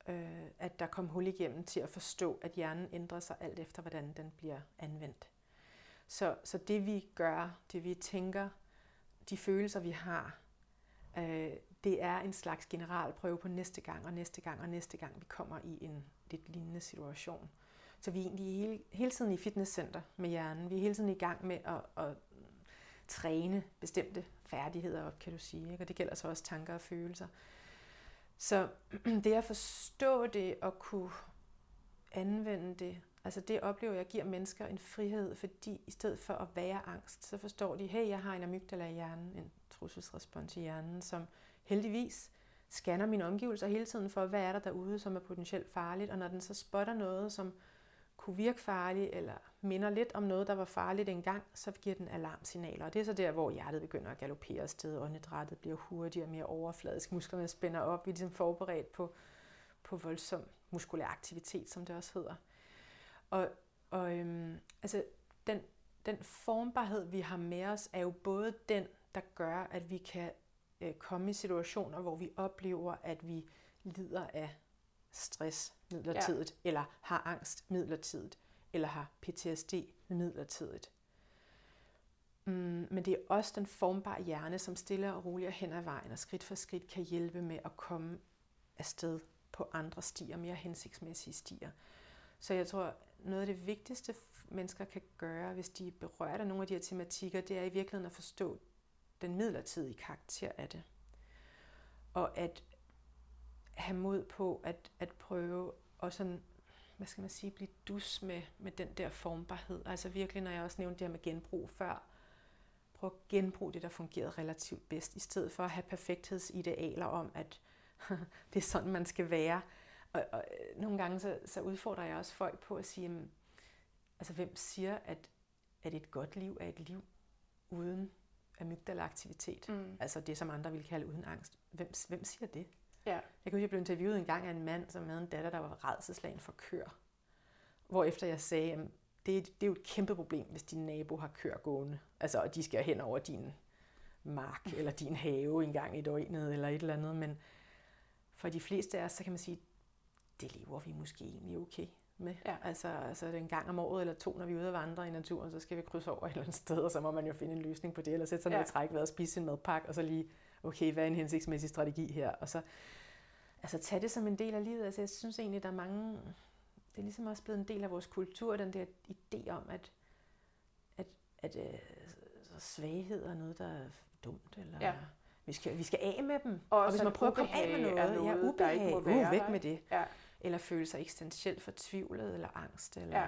øh, at der kom hul igennem til at forstå, at hjernen ændrer sig alt efter, hvordan den bliver anvendt. Så, så det vi gør, det vi tænker, de følelser vi har, øh, det er en slags generalprøve på næste gang og næste gang og næste gang, vi kommer i en lidt lignende situation. Så vi er egentlig hele, hele tiden i fitnesscenter med hjernen. Vi er hele tiden i gang med at, at træne bestemte færdigheder op, kan du sige. Ikke? Og det gælder så også tanker og følelser. Så det at forstå det og kunne anvende det, altså det oplever jeg giver mennesker en frihed, fordi i stedet for at være angst, så forstår de, hey, jeg har en amygdala i hjernen, en trusselsrespons i hjernen, som heldigvis scanner mine omgivelser hele tiden for, hvad er der derude, som er potentielt farligt, og når den så spotter noget, som kunne virke farligt, eller minder lidt om noget, der var farligt engang, så giver den alarmsignaler. Og det er så der, hvor hjertet begynder at galopere afsted, åndedrættet bliver hurtigere, og mere overfladisk, musklerne spænder op, vi er ligesom forberedt på, på voldsom muskulær aktivitet, som det også hedder. Og, og øhm, altså, den, den formbarhed, vi har med os, er jo både den, der gør, at vi kan øh, komme i situationer, hvor vi oplever, at vi lider af stress midlertidigt, ja. eller har angst midlertidigt, eller har PTSD midlertidigt. Mm, men det er også den formbare hjerne, som stille og roligt hen ad vejen og skridt for skridt kan hjælpe med at komme afsted på andre stier, mere hensigtsmæssige stier. Så jeg tror, noget af det vigtigste mennesker kan gøre, hvis de er berørt af nogle af de her tematikker, det er i virkeligheden at forstå den midlertidige karakter af det. Og at have mod på at, at prøve og sådan, hvad skal man sige, blive dus med, med den der formbarhed. Altså virkelig, når jeg også nævnte det her med genbrug før, prøv at genbruge det, der fungerede relativt bedst, i stedet for at have perfekthedsidealer om, at det er sådan, man skal være. Og, og øh, nogle gange så, så udfordrer jeg også folk på at sige, jamen, altså hvem siger, at, at et godt liv er et liv uden amygdala-aktivitet? Mm. Altså det, som andre vil kalde uden angst. Hvem, hvem siger det? Ja. Jeg kan huske, jeg blev interviewet en gang af en mand, som havde en datter, der var redselslagen for køer. Hvorefter jeg sagde, at det, det er jo et kæmpe problem, hvis din nabo har køer gående. Altså, og de skal hen over din mark eller din have en gang i døgnet eller et eller andet. Men for de fleste af os, så kan man sige, det lever vi måske egentlig okay med. Ja. Altså, altså en gang om året eller to, når vi er ude at vandre i naturen, så skal vi krydse over et eller andet sted, og så må man jo finde en løsning på det, eller sætte sig ned Ja. og trække vejret og spise sin madpakke, og så lige, okay, hvad er en hensigtsmæssig strategi her? Og så altså, tage det som en del af livet. Altså, jeg synes egentlig, der er mange... Det er ligesom også blevet en del af vores kultur, den der idé om, at, at, at øh, svaghed er noget, der er dumt, eller Ja. vi, skal, vi skal af med dem. Og Og, hvis man prøver at komme af med ubehag er noget, ja, noget, der ikke ubehag, må uh, være væk der, med det. Ja. Eller føle sig eksistentielt fortvivlet eller angst. Eller, Ja.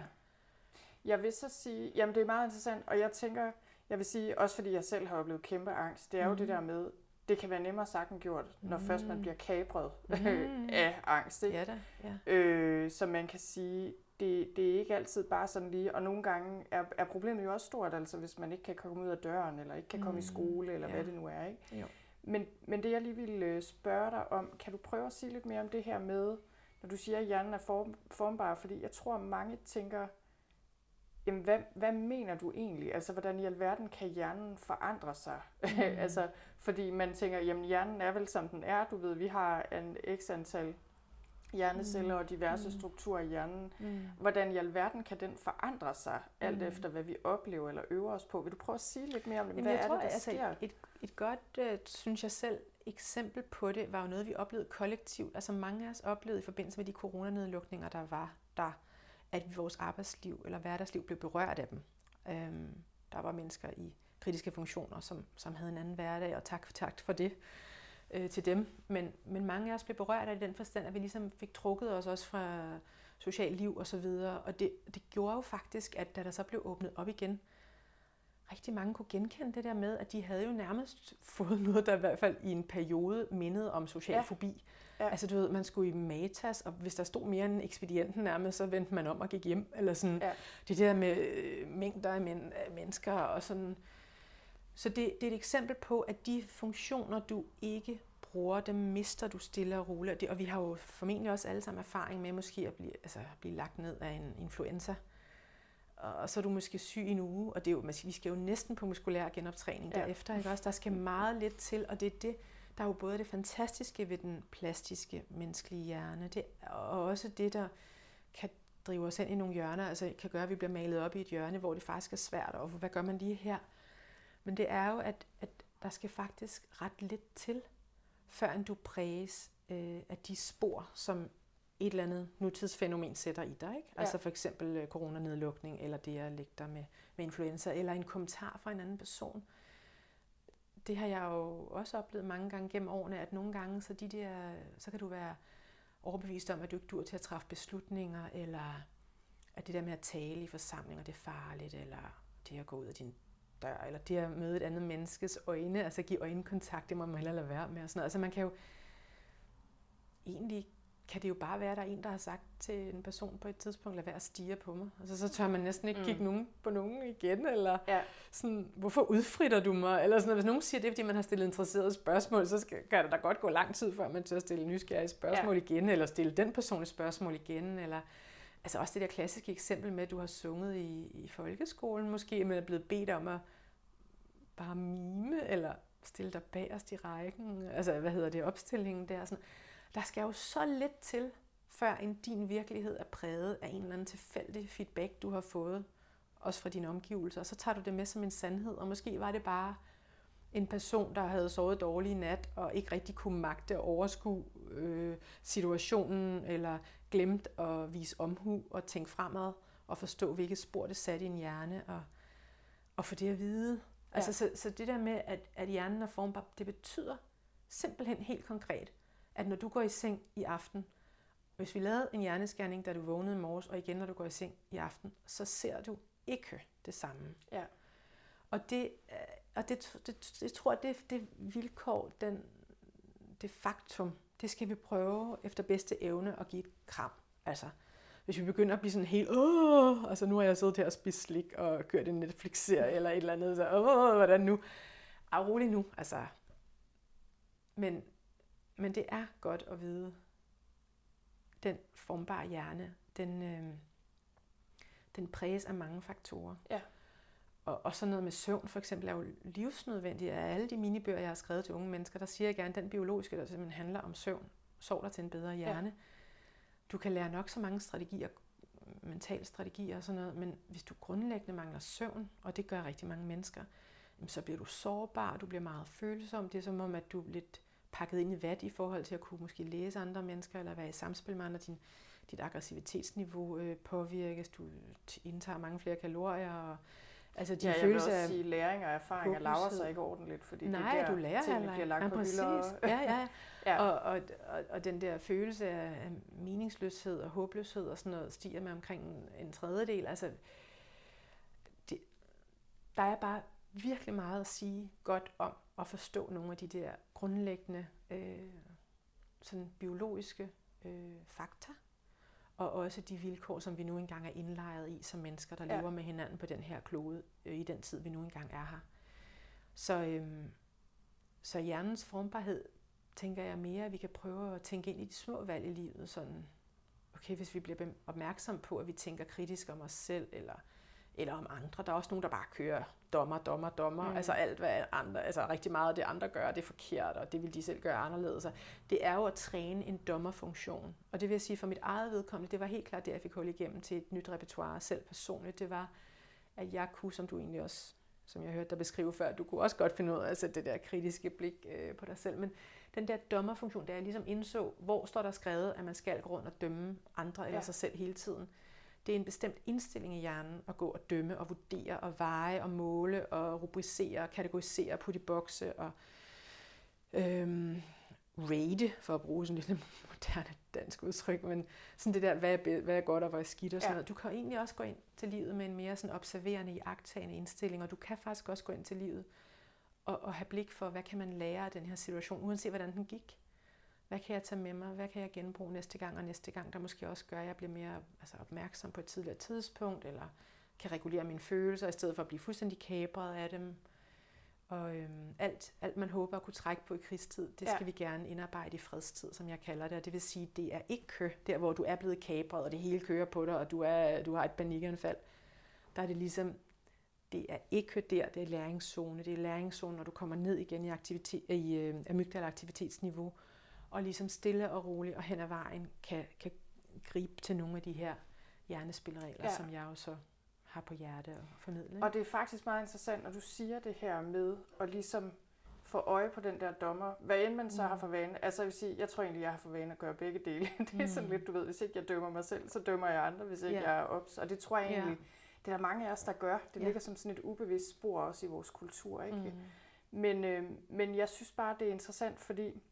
Jeg vil så sige, jamen det er meget interessant, og jeg tænker, jeg vil sige, også fordi jeg selv har oplevet kæmpe angst, det er jo Mhm. det der med, det kan være nemmere sagt end gjort, når mm. først man bliver kabret Mm. af angst. Ikke? Ja da, ja. Øh, så man kan sige, det, det er ikke altid bare sådan lige, og nogle gange er, er problemet jo også stort, altså hvis man ikke kan komme ud af døren, eller ikke kan komme i Mm, skole, eller ja. hvad det nu er. Ikke? Jo. Men, men det jeg lige ville øh, spørge dig om, kan du prøve at sige lidt mere om det her med, når du siger, at hjernen er form, formbar, fordi jeg tror, mange tænker, jamen hvad, hvad mener du egentlig? Altså, hvordan i alverden kan hjernen forandre sig? Mm. altså, fordi man tænker, jamen hjernen er vel som den er, du ved, vi har en x antal hjerneceller og diverse Mm. strukturer i hjernen. Mm. Hvordan i alverden kan den forandre sig, alt Mm. efter hvad vi oplever eller øver os på? Vil du prøve at sige lidt mere om det? Jamen, Hvad jeg er tror, det, der altså, sker? et, et godt, øh, synes jeg selv, eksempel på det, var jo noget, vi oplevede kollektivt. Altså mange af os oplevede i forbindelse med de coronanedlukninger, der var der, at vores arbejdsliv eller hverdagsliv blev berørt af dem. Øhm, der var mennesker i kritiske funktioner, som, som havde en anden hverdag, og tak, tak for det øh, til dem. Men, men mange af os blev berørt af den forstand, at vi ligesom fik trukket os også fra socialt liv og så videre. Og det, det gjorde jo faktisk, at da der så blev åbnet op igen, rigtig mange kunne genkende det der med, at de havde jo nærmest fået noget, der i hvert fald i en periode mindede om social Ja. fobi. Ja. Altså du ved, man skulle i Matas, og hvis der stod mere end ekspedienten nærmest, så vendte man om og gik hjem. Eller sådan. Ja. Det der med øh, mængder af, men, af mennesker og sådan. Så det, det er et eksempel på, at de funktioner, du ikke bruger, dem mister du stille og roligt. Og, det, og vi har jo formentlig også alle sammen erfaring med måske at blive, altså, at blive lagt ned af en influenza. Og, så er du måske syg i en uge, og det er jo, vi skal jo næsten på muskulær genoptræning ja. derefter. Ikke? Også, der skal meget lidt til, og det er det, der er jo både det fantastiske ved den plastiske menneskelige hjerne, det, og også det, der kan drive os ind i nogle hjørner, altså kan gøre, at vi bliver malet op i et hjørne, hvor det faktisk er svært, og hvad gør man lige her? Men det er jo, at, at der skal faktisk ret lidt til, før du præges øh, af de spor, som et eller andet nutidsfænomen sætter i dig. Ikke? Ja. Altså for eksempel øh, coronanedlukning, eller det at ligge der med, med influenza, eller en kommentar fra en anden person. Det har jeg jo også oplevet mange gange gennem årene, at nogle gange, så, de der, så kan du være overbevist om, at du ikke dur til at træffe beslutninger, eller at det der med at tale i forsamlinger, det er farligt, eller det at gå ud af din dør, eller det at møde et andet menneskes øjne, altså give øjenkontakt, det må man hellere lade være med. Og sådan noget. Altså man kan jo, egentlig kan det jo bare være, at der er en, der har sagt til en person på et tidspunkt, lad være at stige på mig. Altså så tør man næsten ikke Mm. kigge nogen på nogen igen, eller Ja. sådan, hvorfor udfritter du mig? Eller sådan. Hvis nogen siger det, er, fordi man har stillet interesserede spørgsmål, så skal, kan der da godt gå lang tid, før man tør stille nysgerrige spørgsmål ja. igen, eller stille den person et spørgsmål igen, eller altså også det der klassiske eksempel med, at du har sunget i, i folkeskolen måske, men er blevet bedt om at bare mime, eller stille dig bagerst i rækken, altså hvad hedder det, opstillingen der, sådan. Der skal jo så lidt til, før en din virkelighed er præget af en eller anden tilfældig feedback, du har fået, også fra dine omgivelser, og så tager du det med som en sandhed, og måske var det bare en person, der havde sovet dårlig i nat, og ikke rigtig kunne magte at overskue øh, situationen, eller glemt at vise omhu og tænke fremad, og forstå, hvilket spor det satte i en hjerne, og, og få det at vide. Altså, så, så det der med, at, at hjernen er formbar, det betyder simpelthen helt konkret, at når du går i seng i aften, hvis vi lavede en hjerneskærning, da du vågnede i morges, og igen når du går i seng i aften, så ser du ikke det samme. Ja. Og det, øh, og det, det, det tror jeg, det, det vilkår, den, det faktum, det skal vi prøve efter bedste evne at give et kram. Altså, hvis vi begynder at blive sådan helt, åh, altså nu har jeg siddet her og spist slik og kørt en Netflix-serie eller et eller andet, så åh, hvordan nu? Ah, rolig nu, altså. Men, men det er godt at vide, den formbare hjerne, den, øh, den præges af mange faktorer. Ja. Og, og sådan noget med søvn for eksempel er jo livsnødvendigt. Af alle de minibøger, jeg har skrevet til unge mennesker, der siger jeg gerne, at den biologiske, der simpelthen handler om søvn, sov dig til en bedre hjerne. Ja. Du kan lære nok så mange strategier, mentale strategier og sådan noget, men hvis du grundlæggende mangler søvn, og det gør rigtig mange mennesker, så bliver du sårbar, du bliver meget følsom. Det er som om, at du er lidt pakket ind i vat i forhold til at kunne måske læse andre mennesker, eller være i samspil med andre. Din, dit aggressivitetsniveau øh, påvirkes, du indtager mange flere kalorier, og altså din ja, jeg følelse vil også af sige, læring og erfaringer laver sig ikke ordentligt, fordi Nej, det er der, du lærer tingene bliver lagt Ja, på præcis. hylder. Ja, ja. Ja. Og, og, og, og den der følelse af meningsløshed og håbløshed og sådan noget stiger med omkring en tredjedel. Altså, det, der er bare virkelig meget at sige godt om at forstå nogle af de der grundlæggende øh, sådan biologiske øh, fakta, og også de vilkår, som vi nu engang er indlejret i som mennesker, der ja. lever med hinanden på den her klode øh, i den tid, vi nu engang er her. Så, øh, så hjernens formbarhed, tænker jeg mere, at vi kan prøve at tænke ind i de små valg i livet, sådan, okay, hvis vi bliver opmærksom på, at vi tænker kritisk om os selv, eller eller om andre. Der er også nogen, der bare kører dommer, dommer, dommer. Mm. Altså alt, hvad andre, altså rigtig meget af det andre gør, det er forkert, og det vil de selv gøre anderledes. Det er jo at træne en dommerfunktion. Og det vil jeg sige, for mit eget vedkommende, det var helt klart det, jeg fik hul igennem til et nyt repertoire selv personligt. Det var, at jeg kunne, som du egentlig også, som jeg hørte dig beskrive før, du kunne også godt finde ud af at sætte det der kritiske blik øh, på dig selv. Men den der dommerfunktion, der jeg ligesom indså, hvor står der skrevet, at man skal gå rundt og dømme andre eller ja. sig selv hele tiden det er en bestemt indstilling i hjernen at gå og dømme og vurdere og veje og måle og rubricere og kategorisere og putte i bokse og øhm, rate, for at bruge sådan lidt moderne dansk udtryk, men sådan det der, hvad er, hvad er godt og hvad er skidt og sådan ja. noget. Du kan egentlig også gå ind til livet med en mere sådan observerende, iagtagende indstilling, og du kan faktisk også gå ind til livet og, og have blik for, hvad kan man lære af den her situation, uanset hvordan den gik. Hvad kan jeg tage med mig? Hvad kan jeg genbruge næste gang og næste gang, der måske også gør, at jeg bliver mere altså, opmærksom på et tidligere tidspunkt, eller kan regulere mine følelser, i stedet for at blive fuldstændig kabret af dem. Og øhm, alt, alt, man håber at kunne trække på i krigstid, det skal ja. vi gerne indarbejde i fredstid, som jeg kalder det. Og det vil sige, det er ikke kø, der hvor du er blevet kabret, og det hele kører på dig, og du, er, du har et panikanfald. Der er det ligesom, det er ikke der, det er læringszone. Det er læringszone, når du kommer ned igen i, aktivitet, i øh, amygdala aktivitetsniveau, og ligesom stille og roligt og hen ad vejen kan, kan gribe til nogle af de her hjernespilregler, ja. som jeg jo så har på hjerte og formidle. Og det er faktisk meget interessant, når du siger det her med at ligesom få øje på den der dommer, hvad end man så mm. har for vane. Altså jeg vil sige, jeg tror egentlig, jeg har for vane at gøre begge dele. det er mm. sådan lidt, du ved, hvis ikke jeg dømmer mig selv, så dømmer jeg andre, hvis ikke ja. jeg er ops. Og det tror jeg egentlig, ja. det er der mange af os, der gør. Det ja. ligger som sådan et ubevidst spor også i vores kultur. Ikke? Mm. Men, øh, men jeg synes bare, det er interessant, fordi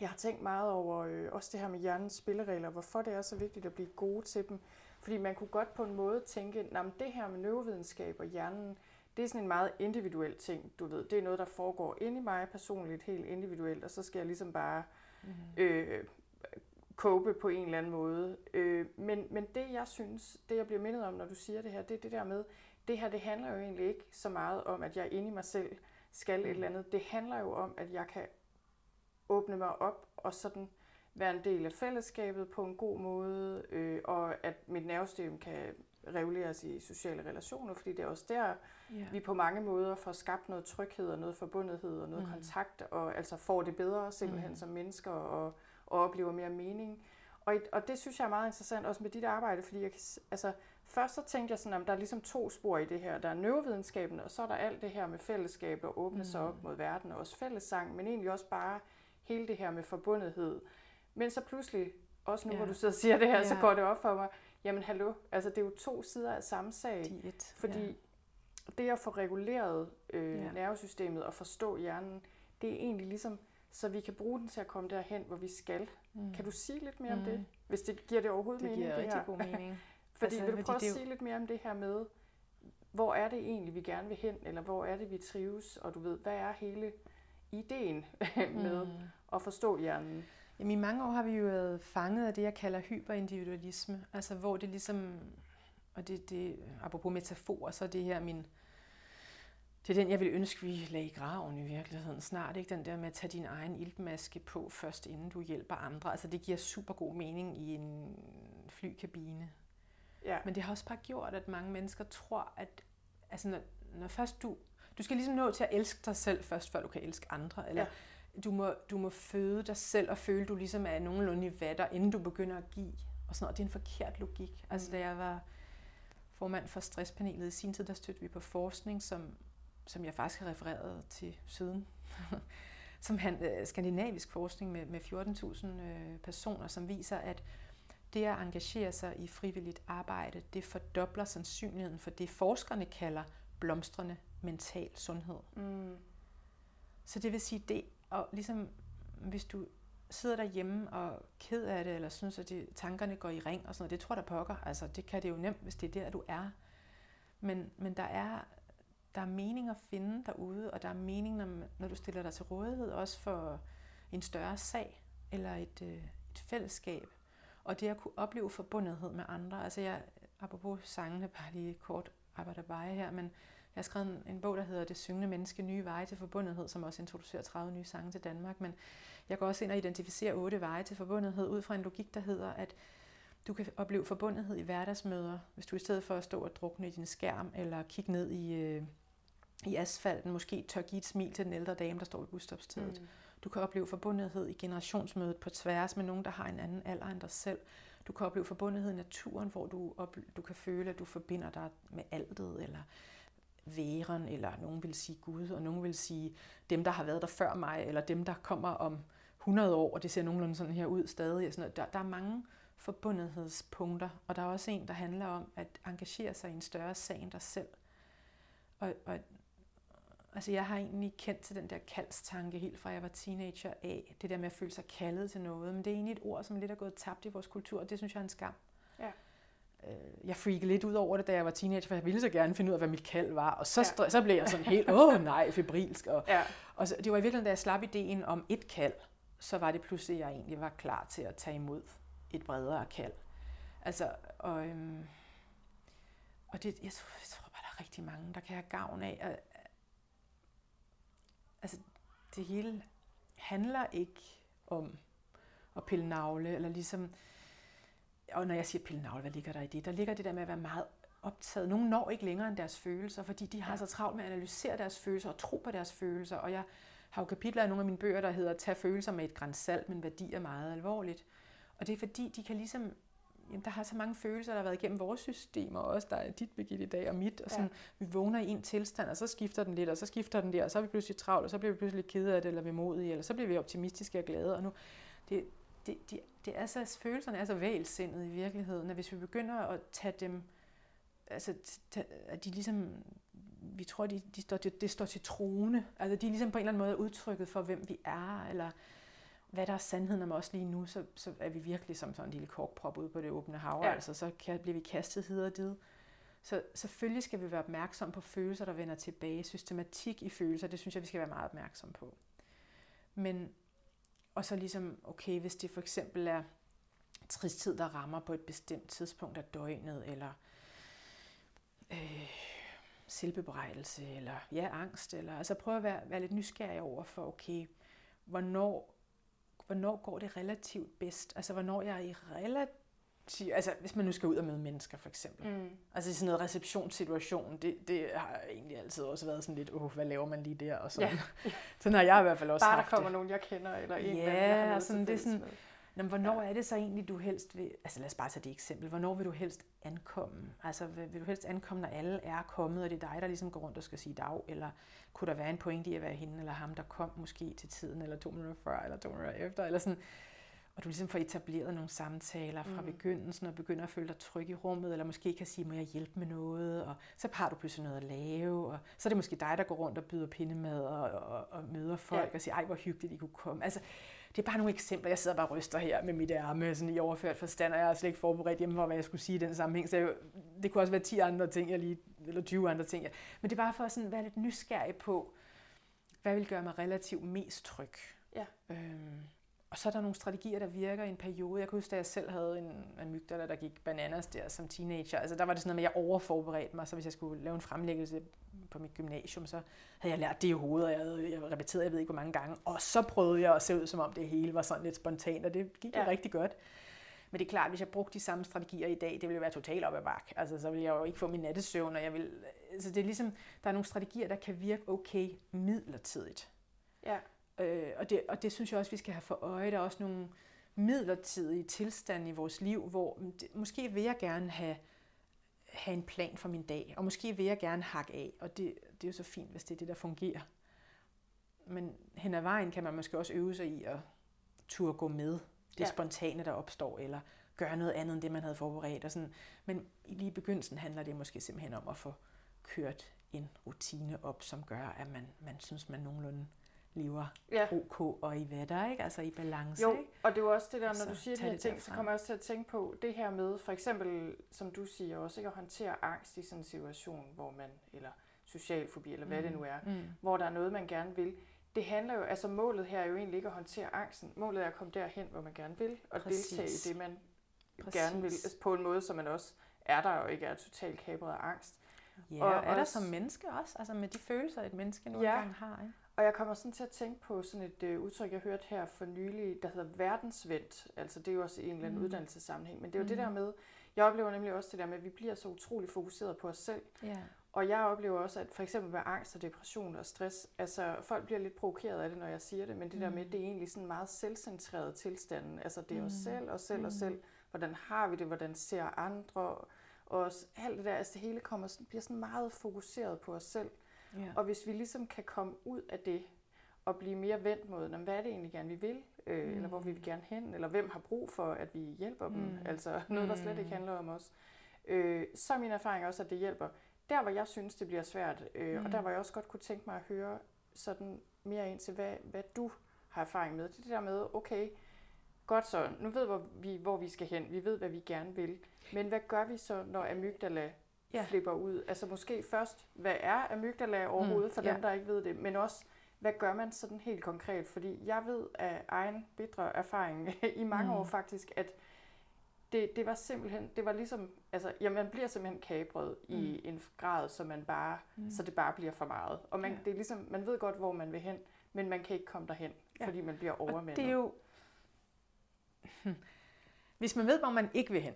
jeg har tænkt meget over øh, også det her med hjernens spilleregler, hvorfor det er så vigtigt at blive gode til dem. Fordi man kunne godt på en måde tænke, at det her med neurovidenskab og hjernen, det er sådan en meget individuel ting, du ved. Det er noget, der foregår inde i mig personligt, helt individuelt, og så skal jeg ligesom bare mm. øh, på en eller anden måde. Øh, men, men det, jeg synes, det jeg bliver mindet om, når du siger det her, det er det der med, det her, det handler jo egentlig ikke så meget om, at jeg inde i mig selv skal et mm. eller andet. Det handler jo om, at jeg kan åbne mig op og sådan være en del af fællesskabet på en god måde, øh, og at mit nervesystem kan reguleres i sociale relationer, fordi det er også der, ja. vi på mange måder får skabt noget tryghed og noget forbundethed og noget mm. kontakt, og altså får det bedre simpelthen mm. som mennesker og, og oplever mere mening. Og, og det synes jeg er meget interessant også med dit arbejde, fordi jeg altså, først så tænkte jeg sådan, at der er ligesom to spor i det her. Der er neurovidenskaben, og så er der alt det her med fællesskab og åbne mm. sig op mod verden, og også fællessang, men egentlig også bare hele det her med forbundethed. Men så pludselig, også nu ja. hvor du sidder og siger det her, ja. så går det op for mig, jamen hallo, altså det er jo to sider af samme sag. Diet. Fordi ja. det at få reguleret øh, ja. nervesystemet og forstå hjernen, det er egentlig ligesom, så vi kan bruge den til at komme derhen, hvor vi skal. Mm. Kan du sige lidt mere mm. om det? Hvis det giver det overhovedet det mening, giver det rigtig god mening. Fordi altså, vil du prøve at sige lidt mere om det her med, hvor er det egentlig, vi gerne vil hen, eller hvor er det, vi trives, og du ved, hvad er hele ideen med mm. at forstå hjernen? Jamen, i mange år har vi jo været fanget af det, jeg kalder hyperindividualisme. Altså, hvor det ligesom, og det, det apropos metafor, så er det her min, det er den, jeg vil ønske, vi lagde i graven i virkeligheden snart. Ikke? Den der med at tage din egen iltmaske på først, inden du hjælper andre. Altså, det giver super god mening i en flykabine. Ja. Men det har også bare gjort, at mange mennesker tror, at altså, når, når først du du skal ligesom nå til at elske dig selv først, før du kan elske andre. Eller ja. du, må, du må føde dig selv og føle, du ligesom er nogenlunde i vatter, inden du begynder at give. Og sådan noget. Det er en forkert logik. Altså, mm. Altså da jeg var formand for stresspanelet i sin tid, der støttede vi på forskning, som, som jeg faktisk har refereret til siden. som han, øh, skandinavisk forskning med, med 14.000 øh, personer, som viser, at det at engagere sig i frivilligt arbejde, det fordobler sandsynligheden for det, forskerne kalder blomstrende mental sundhed. Mm. Så det vil sige, det, og ligesom hvis du sidder derhjemme og ked af det, eller synes, at det, tankerne går i ring og sådan noget, det tror der pokker. Altså, det kan det jo nemt, hvis det er der, du er. Men, men der er der er mening at finde derude, og der er mening, når, når du stiller dig til rådighed, også for en større sag eller et, øh, et fællesskab. Og det at kunne opleve forbundethed med andre. Altså jeg, apropos sangene, bare lige kort arbejder bare her, men jeg har skrevet en, en bog, der hedder Det syngende menneske, nye veje til forbundethed, som også introducerer 30 nye sange til Danmark. Men jeg går også ind og identificerer otte veje til forbundethed ud fra en logik, der hedder, at du kan opleve forbundethed i hverdagsmøder, hvis du i stedet for at stå og drukne i din skærm, eller kigge ned i, øh, i asfalten, måske tør give et smil til den ældre dame, der står ved busstopstedet. Mm. Du kan opleve forbundethed i generationsmødet på tværs med nogen, der har en anden alder end dig selv. Du kan opleve forbundethed i naturen, hvor du, op, du kan føle, at du forbinder dig med altet, eller væren, eller nogen vil sige Gud, og nogen vil sige dem, der har været der før mig, eller dem, der kommer om 100 år, og det ser nogenlunde sådan her ud stadig. Sådan der, der er mange forbundethedspunkter, og der er også en, der handler om at engagere sig i en større sag end dig selv. Og, og altså jeg har egentlig kendt til den der kaldstanke helt fra jeg var teenager af, det der med at føle sig kaldet til noget, men det er egentlig et ord, som lidt er gået tabt i vores kultur, og det synes jeg er en skam. Ja. Øh, jeg freakede lidt ud over det, da jeg var teenager, for jeg ville så gerne finde ud af, hvad mit kald var, og så, ja. så blev jeg sådan helt, åh nej, febrilsk. Og, ja. og så, det var i virkeligheden, da jeg slap ideen om et kald, så var det pludselig, at jeg egentlig var klar til at tage imod et bredere kald. Altså, og, øhm, og det, jeg, tror, jeg tror bare, der er rigtig mange, der kan have gavn af. At, altså, det hele handler ikke om at pille navle, eller ligesom, og når jeg siger pille navle, hvad ligger der i det? Der ligger det der med at være meget optaget. Nogle når ikke længere end deres følelser, fordi de har så travlt med at analysere deres følelser og tro på deres følelser. Og jeg har jo kapitler i nogle af mine bøger, der hedder Tag følelser med et græns salt, men værdi er meget alvorligt. Og det er fordi, de kan ligesom jamen, der har så mange følelser, der har været igennem vores systemer, også der er dit Birgitte i dag og mit, og sådan, ja. vi vågner i en tilstand, og så skifter den lidt, og så skifter den der, og så er vi pludselig travlt, og så bliver vi pludselig kede af det, eller vemodige, eller så bliver vi optimistiske og glade, og nu, det, det, det, det er så, følelserne er så vælsindet i virkeligheden, at hvis vi begynder at tage dem, altså, at de ligesom, vi tror, de, de står til, det står til trone, altså de er ligesom på en eller anden måde udtrykket for, hvem vi er, eller hvad der er sandheden om os lige nu, så, så er vi virkelig som sådan en lille korkprop ude på det åbne hav. Ja. Altså, så kan, bliver vi kastet hid og dit. Så selvfølgelig skal vi være opmærksom på følelser, der vender tilbage. Systematik i følelser, det synes jeg, vi skal være meget opmærksom på. Men, og så ligesom, okay, hvis det for eksempel er tristhed, der rammer på et bestemt tidspunkt af døgnet, eller øh, selvbebrejdelse, eller ja, angst, eller altså prøv at være, være lidt nysgerrig over for, okay, hvornår hvornår går det relativt bedst? Altså, hvornår jeg er i relativt... Altså, hvis man nu skal ud og møde mennesker, for eksempel. Mm. Altså, sådan noget receptionssituation, det, det har egentlig altid også været sådan lidt, åh, hvad laver man lige der? Og sådan. Ja. sådan har jeg i hvert fald også Bare haft der kommer det. nogen, jeg kender, eller en, ja, jeg har sådan, det er sådan, med. Jamen, hvornår ja. er det så egentlig, du helst vil... Altså lad os bare tage det eksempel. Hvornår vil du helst ankomme? Altså vil, vil du helst ankomme, når alle er kommet, og det er dig, der ligesom går rundt og skal sige dag? Eller kunne der være en pointe i at være hende eller ham, der kom måske til tiden, eller to minutter før, eller to minutter efter? Eller sådan, og du ligesom får etableret nogle samtaler fra mm. begyndelsen, og begynder at føle dig tryg i rummet, eller måske kan sige, må jeg hjælpe med noget, og så har du pludselig noget at lave, og så er det måske dig, der går rundt og byder pindemad og, og, og møder folk, ja. og siger, ej, hvor hyggeligt, I kunne komme. Altså, det er bare nogle eksempler. Jeg sidder bare og ryster her med mit ærme sådan i overført forstand, og jeg er slet ikke forberedt hjemme for, hvad jeg skulle sige i den sammenhæng. Så jeg, det kunne også være 10 andre ting, jeg lige, eller 20 andre ting. Men det er bare for at sådan være lidt nysgerrig på, hvad vil gøre mig relativt mest tryg. Ja. Øhm, og så er der nogle strategier, der virker i en periode. Jeg kan huske, da jeg selv havde en amygdala, der gik bananas der som teenager. Altså der var det sådan noget med, at jeg overforberedte mig, så hvis jeg skulle lave en fremlæggelse på mit gymnasium, så havde jeg lært det i hovedet, og jeg havde jeg repeteret, jeg ved ikke hvor mange gange. Og så prøvede jeg at se ud, som om det hele var sådan lidt spontant, og det gik ja. jo rigtig godt. Men det er klart, at hvis jeg brugte de samme strategier i dag, det ville være totalt op ad bak. Altså, så ville jeg jo ikke få min nattesøvn, og jeg vil... Altså, det er ligesom, der er nogle strategier, der kan virke okay midlertidigt. Ja. Øh, og, det, og det synes jeg også, vi skal have for øje. Der er også nogle midlertidige tilstande i vores liv, hvor det, måske vil jeg gerne have, have en plan for min dag, og måske vil jeg gerne hakke af, og det, det er jo så fint, hvis det er det, der fungerer. Men hen ad vejen kan man måske også øve sig i at turde gå med det ja. spontane, der opstår, eller gøre noget andet end det, man havde forberedt. Og sådan. Men lige i begyndelsen handler det måske simpelthen om at få kørt en rutine op, som gør, at man, man synes, man nogenlunde lever ja. ok og i vatter, ikke? altså i balance. Jo, ikke? og det er jo også det der, når så du siger de her ting, så kommer jeg også til at tænke på det her med, for eksempel, som du siger også, ikke? at håndtere angst i sådan en situation, hvor man, eller social fobi, eller hvad mm. det nu er, Mm. hvor der er noget, man gerne vil. Det handler jo, altså målet her er jo egentlig ikke at håndtere angsten. Målet er at komme derhen, hvor man gerne vil, og Præcis. deltage i det, man Præcis. gerne vil, altså på en måde, så man også er der og ikke er totalt kabret af angst. Ja, Og og er der også- som menneske også, altså med de følelser, et menneske nu Ja. engang har. Ikke? Og jeg kommer sådan til at tænke på sådan et øh, udtryk, jeg hørte her for nylig, der hedder verdensvendt. Altså det er jo også i en eller anden Mm. mm. uddannelsessammenhæng. Men det er jo mm. det der med, jeg oplever nemlig også det der med, at vi bliver så utrolig fokuseret på os selv. Ja. Og jeg oplever også, at for eksempel med angst og depression og stress, altså folk bliver lidt provokeret af det, når jeg siger det, men det der med, Mm. det er egentlig sådan meget selvcentreret tilstanden. Altså det er os Mm. selv, os selv, os Mm. selv. Hvordan har vi det? Hvordan ser andre? Og os- alt det der, altså det hele kommer, bliver sådan meget fokuseret på os selv. Ja. Og hvis vi ligesom kan komme ud af det, og blive mere vendt mod, "Nå, hvad er det egentlig gerne, vi vil, øh, Mm. mm. eller hvor vil vi gerne hen, eller hvem har brug for, at vi hjælper dem, Mm. altså noget, der slet ikke Mm. handler om os. Øh, så er min erfaring også, at det hjælper. Der, hvor jeg synes, det bliver svært, øh, Mm. og der, hvor jeg også godt kunne tænke mig at høre sådan mere ind til, hvad, hvad du har erfaring med, det er det der med, okay, godt så, nu ved hvor vi, hvor vi skal hen, vi ved, hvad vi gerne vil, men hvad gør vi så, når amygdala Ja. flipper ud? Altså måske først, hvad er amygdala overhovedet, Mm, for ja. dem, der ikke ved det, men også, hvad gør man sådan helt konkret? Fordi jeg ved af egen bitre erfaring i mange Mm. år faktisk, at det, det var simpelthen, det var ligesom, altså, ja, man bliver simpelthen kabret mm. i en grad, så man bare, Mm. så det bare bliver for meget. Og man, Ja. det er ligesom, man ved godt, hvor man vil hen, men man kan ikke komme derhen, Ja. fordi man bliver Og overmandet. det er jo... Hvis man ved, hvor man ikke vil hen,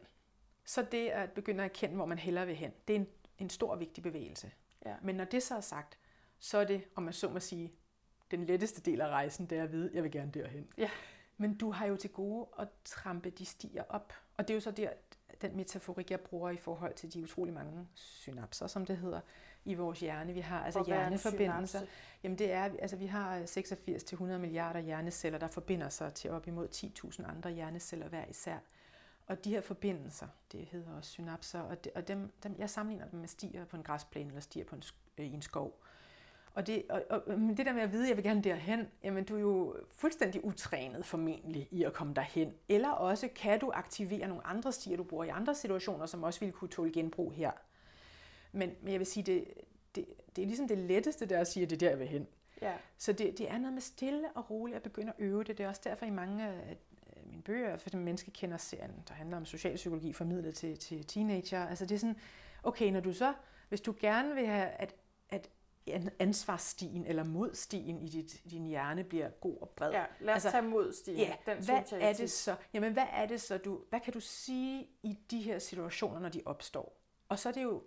så det at begynde at erkende, hvor man hellere vil hen, det er en, en stor vigtig bevægelse. Ja. Men når det så er sagt, så er det, om man så må sige, den letteste del af rejsen, det er at vide, at jeg vil gerne derhen. Ja. Men du har jo til gode at trampe de stier op. Og det er jo så der, den metaforik, jeg bruger i forhold til de utrolig mange synapser, som det hedder, i vores hjerne. Vi har altså Og er hjerneforbindelser. Jamen det er, altså vi har 86-100 milliarder hjerneceller, der forbinder sig til op imod 10.000 andre hjerneceller hver især. Og de her forbindelser, det hedder også synapser, og, det, og dem, dem, jeg sammenligner dem med stier på en græsplæne eller stier på en, øh, i en skov. Og det, og, og, men det der med at vide, at jeg vil gerne derhen, jamen du er jo fuldstændig utrænet formentlig i at komme derhen. Eller også kan du aktivere nogle andre stier, du bruger i andre situationer, som også ville kunne tåle genbrug her. Men, men jeg vil sige, det, det, det er ligesom det letteste, der at sige, at det er der, jeg vil hen. Ja. Så det, det er noget med stille og roligt at begynde at øve det. Det er også derfor i mange af mine bøger, for den menneske kender serien, der handler om socialpsykologi formidlet til, til teenager. Altså det er sådan, okay, når du så, hvis du gerne vil have, at, at an- ansvarsstien eller modstien i dit, din hjerne bliver god og bred. ja, lad os Altså, tage mod Stine. Ja, Den hvad synes jeg er det så? Jamen, hvad er det så du, hvad kan du sige i de her situationer, når de opstår? Og så er det jo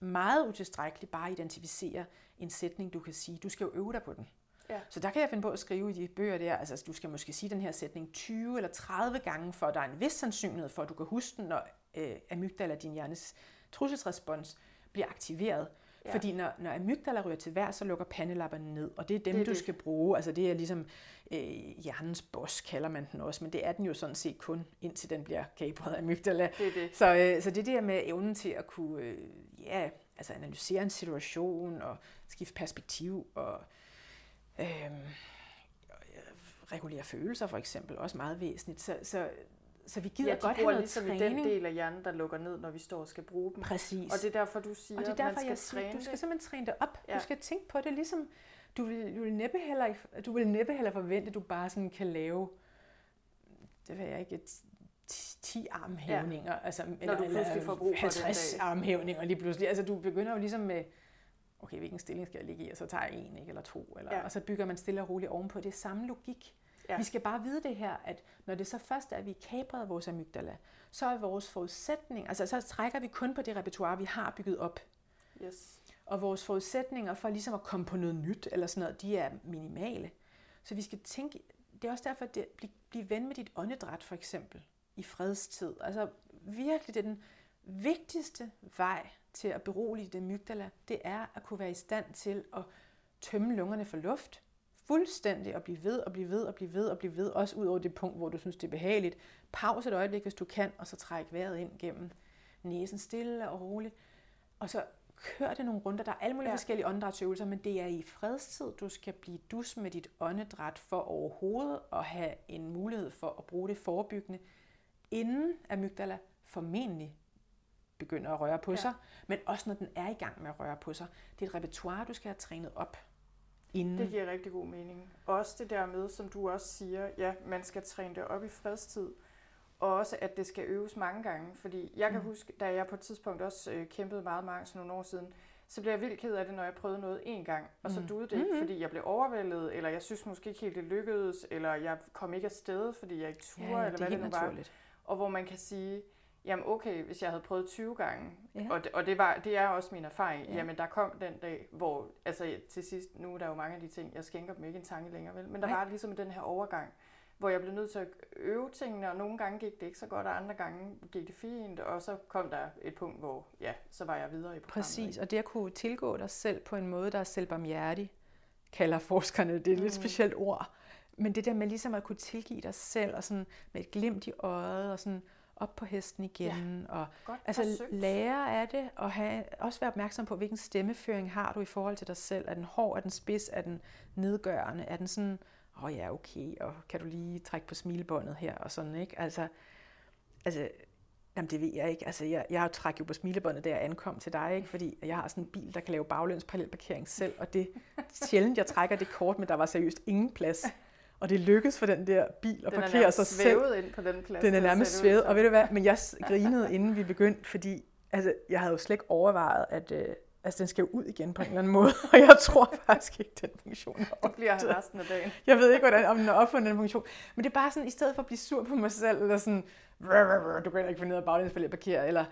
meget utilstrækkeligt bare at identificere en sætning, du kan sige. Du skal jo øve dig på den. Ja. Så der kan jeg finde på at skrive i de bøger der, altså du skal måske sige den her sætning 20 eller 30 gange, for der er en vis sandsynlighed for, at du kan huske den, når øh, amygdala, din hjernes trusselsrespons, bliver aktiveret. Ja. Fordi når, når amygdala ryger til vejr, så lukker pandelapperne ned, og det er dem, Det er du det. skal bruge. Altså det er ligesom øh, hjernens boss, kalder man den også, men det er den jo sådan set kun, indtil den bliver kapret af amygdala. Det er det. Så, øh, så det der med evnen til at kunne øh, ja, altså analysere en situation og skifte perspektiv og øh, regulere følelser for eksempel, også meget væsentligt. Så, så, så vi gider Ja, godt have noget ligesom træning. den del af hjernen, der lukker ned, når vi står og skal bruge dem. Præcis. Og det er derfor, du siger, og det er at derfor, man skal jeg siger, træne du skal simpelthen træne det op. Ja. Du skal tænke på det ligesom, du vil, du vil næppe heller, du vil næppe heller forvente, at du bare sådan kan lave, det ved jeg ikke, et 10 armhævninger, ja. altså, eller, du pludselig får brug for det en 50 dag. armhævninger lige pludselig. Altså du begynder jo ligesom med, okay, hvilken stilling skal jeg ligge i, og så tager jeg en, ikke, eller to, eller, ja. Og så bygger man stille og roligt ovenpå. Det er samme logik. Ja. Vi skal bare vide det her, at når det så først er, at vi kapret vores amygdala, så er vores forudsætning, altså så trækker vi kun på det repertoire, vi har bygget op. Yes. Og vores forudsætninger for ligesom at komme på noget nyt eller sådan noget, de er minimale. Så vi skal tænke, det er også derfor, at det, blive, blive ven med dit åndedræt for eksempel i fredstid. Altså virkelig, det er den vigtigste vej til at berolige det amygdala, det er at kunne være i stand til at tømme lungerne for luft, fuldstændig at blive ved og blive ved og blive ved og blive ved, også ud over det punkt, hvor du synes, det er behageligt. Pause et øjeblik, hvis du kan, og så træk vejret ind gennem næsen stille og roligt. Og så kør det nogle runder. Der er alle mulige. Ja. forskellige åndedrætsøvelser, men det er i fredstid, du skal blive dus med dit åndedræt for overhovedet at have en mulighed for at bruge det forebyggende, inden amygdala formentlig begynder at røre på Ja. sig, men også når den er i gang med at røre på sig. Det er et repertoire, du skal have trænet op inden. Det giver rigtig god mening. Også det der med, som du også siger, ja, man skal træne det op i fredstid. Og også, at det skal øves mange gange. Fordi jeg kan Mm. huske, da jeg på et tidspunkt også øh, kæmpede meget med angst nogle år siden, så blev jeg vildt ked af det, når jeg prøvede noget én gang, og så Mm. duede det ikke, Mhm. fordi jeg blev overvældet, eller jeg synes måske ikke helt, det lykkedes, eller jeg kom ikke afsted, fordi jeg ikke turde, ja, ja, eller det hvad det nu var. Og hvor man kan sige, jamen okay, hvis jeg havde prøvet 20 gange, Ja. og, det, og det, var, det er også min erfaring, Ja. ja. jamen der kom den dag, hvor, altså til sidst, nu er der jo mange af de ting, jeg skænker dem ikke en tanke længere, vel? men der Nej. var ligesom den her overgang, hvor jeg blev nødt til at øve tingene, og nogle gange gik det ikke så godt, og andre gange gik det fint, og så kom der et punkt, hvor ja, så var jeg videre i programmet. Præcis, og det at kunne tilgå dig selv på en måde, der er selvbarmhjertig, kalder forskerne. Det er et lidt Mm. specielt ord. Men det der med ligesom at kunne tilgive dig selv, og sådan med et glimt i øjet, og sådan op på hesten igen, ja. og Godt altså forsøgt. lære af det, og have, også være opmærksom på, hvilken stemmeføring har du i forhold til dig selv. Er den hård, er den spids, er den nedgørende, er den sådan, åh oh ja, okay, og kan du lige trække på smilebåndet her, og sådan, ikke? Altså, altså Jamen det ved jeg ikke. Altså, jeg, jeg træk jo på smilebåndet, da jeg ankom til dig, ikke? fordi jeg har sådan en bil, der kan lave bagløns parallelparkering selv, og det sjældent, jeg trækker det kort, men der var seriøst ingen plads. Og det lykkedes for den der bil at den er parkere sig selv. svævet ind på den plads. Den er nærmest ud svævet, og ved du hvad, men jeg grinede, inden vi begyndte, fordi altså, jeg havde jo slet ikke overvejet, at øh, altså, den skal jo ud igen på en eller anden måde, og jeg tror faktisk ikke, den funktion er Det bliver han resten af dagen. jeg ved ikke, hvordan, om den er opfundet den funktion. Men det er bare sådan, i stedet for at blive sur på mig selv, eller sådan, "Rrr, rrr, rrr, du kan ikke finde ned af baglæns at parkere, eller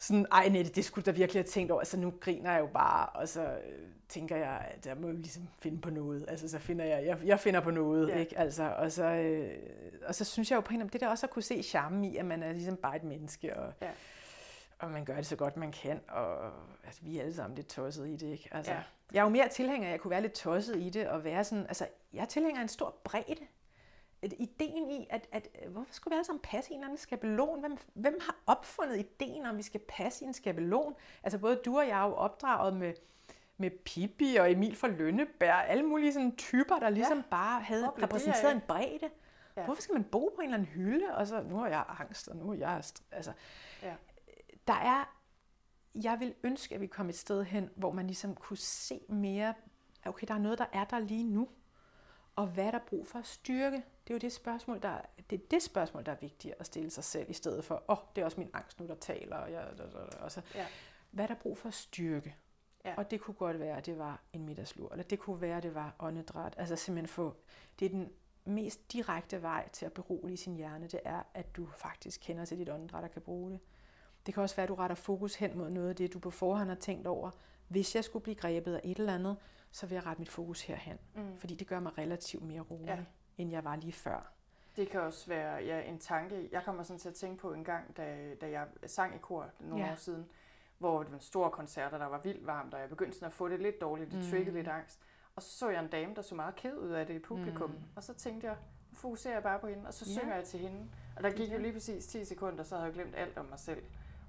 sådan, ej nej, det, skulle da virkelig have tænkt over. Altså nu griner jeg jo bare, og så øh, tænker jeg, at jeg må jo ligesom finde på noget. Altså så finder jeg, jeg, jeg finder på noget, Ja. ikke? Altså, og, så, øh, og så synes jeg jo på en det der også at kunne se charmen i, at man er ligesom bare et menneske, og, Ja. og man gør det så godt man kan, og altså, vi er alle sammen lidt tosset i det, ikke? Altså, Ja. Jeg er jo mere tilhænger at jeg kunne være lidt tosset i det, og være sådan, altså, jeg er tilhænger en stor bredde. Ideen i, at, at øh, hvorfor skulle vi alle sammen passe en eller anden skabelon? Hvem, hvem har opfundet ideen om, vi skal passe en skabelon? Altså både du og jeg er jo opdraget med, med Pippi og Emil fra Lønneberg, alle mulige sådan typer, der ligesom ja. bare havde Hvor repræsenteret en bredde. Ja. Hvorfor skal man bo på en eller anden hylde, og så nu har jeg angst, og nu har jeg... Altså, Ja. Der er... Jeg vil ønske, at vi kom et sted hen, hvor man ligesom kunne se mere, okay, der er noget, der er der lige nu, og hvad er der brug for at styrke? Det er jo det spørgsmål, der, det er det spørgsmål, der er vigtigt at stille sig selv, i stedet for, åh, oh, det er også min angst nu, der taler, og, jeg, og så, Ja. hvad er der brug for at styrke? Ja. Og det kunne godt være, at det var en middagslur, eller det kunne være, at det var åndedræt. Altså simpelthen få, det er den mest direkte vej til at berolige sin hjerne, det er, at du faktisk kender til dit åndedræt og kan bruge det. Det kan også være, at du retter fokus hen mod noget af det, du på forhånd har tænkt over. Hvis jeg skulle blive grebet af et eller andet, så vil jeg rette mit fokus herhen. Mm. Fordi det gør mig relativt mere rolig, Ja. end jeg var lige før. Det kan også være ja, en tanke. Jeg kommer sådan til at tænke på en gang, da, da jeg sang i kor nogle Ja. år siden, hvor det var en stor koncert, og der var vildt varmt, og jeg begyndte sådan at få det lidt dårligt, det Mm. triggede lidt angst. Og så så jeg en dame, der så meget ked ud af det i publikum, Mm. og så tænkte jeg, nu fokuserer jeg bare på hende, og så Ja. synger jeg til hende. Og der gik jo lige præcis 10 sekunder, så havde jeg glemt alt om mig selv.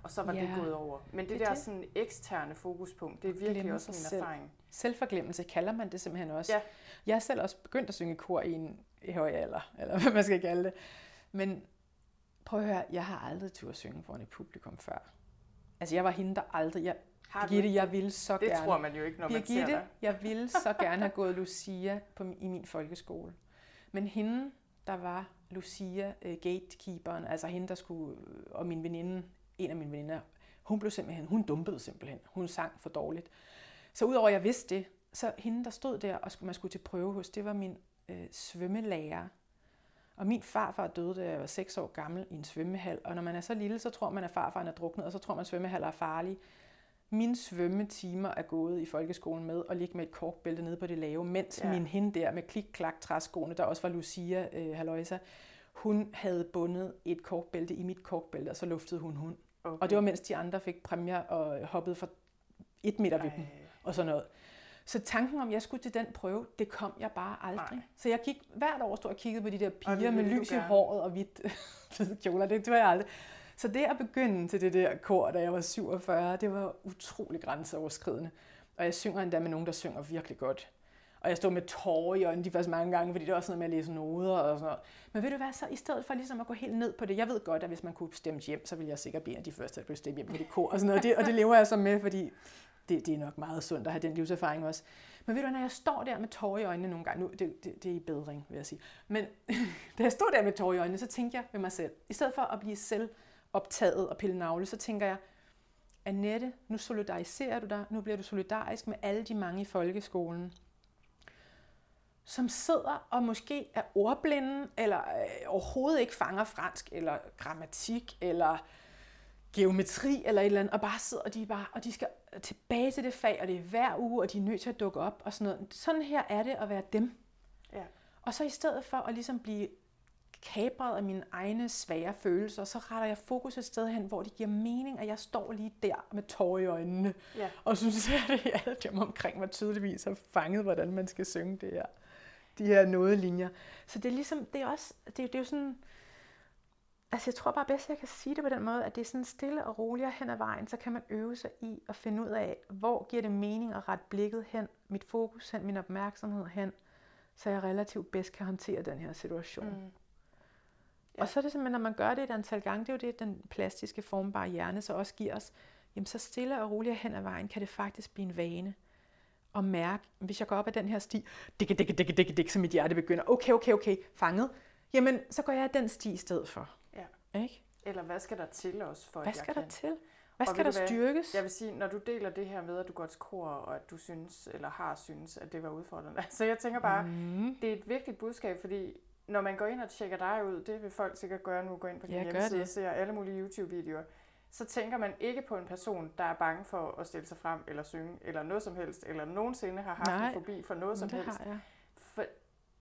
Og så var Ja. det gået over. Men det, Det det er der det. sådan eksterne fokuspunkt, det er virkelig også min selv. erfaring. Selvforglemmelse kalder man det simpelthen også. Ja. Jeg har selv også begyndt at synge kor i en i høj alder, eller hvad man skal kalde det. Men prøv at høre, jeg har aldrig tur at synge foran et publikum før. Altså jeg var hende, der aldrig... Jeg, Har Birgitte, jeg ville så det gerne... tror man jo ikke, når man ser Birgitte, dig. jeg ville så gerne have gået Lucia på, i min folkeskole. Men hende, der var Lucia uh, gatekeeperen, altså hende, der skulle, og min veninde, en af mine veninder, hun blev simpelthen, hun dumpede simpelthen. Hun sang for dårligt. Så udover at jeg vidste det, så hende, der stod der, og man skulle til prøve hos, det var min øh, svømmelærer. Og min farfar døde, da jeg var 6 år gammel i en svømmehal. Og når man er så lille, så tror man, at farfaren er druknet, og så tror man, at svømmehaller er farlige. Mine svømmetimer er gået i folkeskolen med at ligge med et korkbælte nede på det lave, mens ja. min hende der med klik-klak træskoene, der også var Lucia øh, Haloisa, hun havde bundet et korkbælte i mit korkbælte, og så luftede hun hund. Okay. Og det var mens de andre fik præmier og hoppede for et meter ved dem Ej. og sådan noget. Så tanken om, at jeg skulle til den prøve, det kom jeg bare aldrig. Nej. Så jeg gik hvert år stod og kiggede på de der piger med lys i håret og hvidt kjoler. Det gjorde jeg aldrig. Så det at begynde til det der kor, da jeg var 47, det var utrolig grænseoverskridende. Og jeg synger endda med nogen, der synger virkelig godt. Og jeg stod med tårer i øjnene de første mange gange, fordi det var også noget med at læse noder og sådan noget. Men ved du hvad, så i stedet for ligesom at gå helt ned på det, jeg ved godt, at hvis man kunne stemme hjem, så ville jeg sikkert blive en af de første, der blev stemt hjem med det kor og sådan noget. Og det, og det lever jeg så med, fordi det, det er nok meget sundt at have den livserfaring også. Men ved du, når jeg står der med tårer i øjnene nogle gange, nu, det, det, det er i bedring, vil jeg sige. Men da jeg stod der med tårer i øjnene, så tænkte jeg ved mig selv, i stedet for at blive selv optaget og pille navle, så tænker jeg, Annette, nu solidariserer du dig, nu bliver du solidarisk med alle de mange i folkeskolen, som sidder og måske er ordblinde, eller øh, overhovedet ikke fanger fransk, eller grammatik, eller geometri, eller et eller andet, og bare sidder, og de, bare, og de skal tilbage til det fag, og det er hver uge, og de er nødt til at dukke op, og sådan noget. Sådan her er det at være dem. Ja. Og så i stedet for at ligesom blive kabret af mine egne svære følelser, så retter jeg fokus et sted hen, hvor det giver mening, at jeg står lige der med tårer i øjnene, Ja. og synes, at det alle dem omkring mig tydeligvis har fanget, hvordan man skal synge det her. De her nådelinjer. Så det er ligesom, det er også, det, er- det er jo sådan, altså jeg tror bare bedst, jeg kan sige det på den måde, at det er sådan stille og roligt hen ad vejen, så kan man øve sig i at finde ud af, hvor giver det mening at rette blikket hen, mit fokus hen, min opmærksomhed hen, så jeg relativt bedst kan håndtere den her situation. Mm. Ja. Og så er det simpelthen, når man gør det et antal gange, det er jo det, den plastiske formbare hjerne så også giver os, jamen så stille og roligt hen ad vejen, kan det faktisk blive en vane at mærke, hvis jeg går op ad den her sti, dikke, dikke, dikke, dikke, dikke, så mit hjerte begynder, okay, okay, okay, fanget, jamen så går jeg ad den sti i stedet for. Ja. Ikke? Eller hvad skal der til os for, Hvad at jeg skal der kan? til? Hvad skal der hvad? styrkes? Jeg vil sige, når du deler det her med, at du går til kor, og at du synes, eller har synes, at det var udfordrende. Så jeg tænker bare, Mm. det er et vigtigt budskab, fordi når man går ind og tjekker dig ud, det vil folk sikkert gøre nu, gå ind på din gør hjemmeside og ser alle mulige YouTube-videoer, så tænker man ikke på en person, der er bange for at stille sig frem eller synge, eller noget som helst, eller nogensinde har haft Nej, en fobi for noget som det helst. har jeg. For,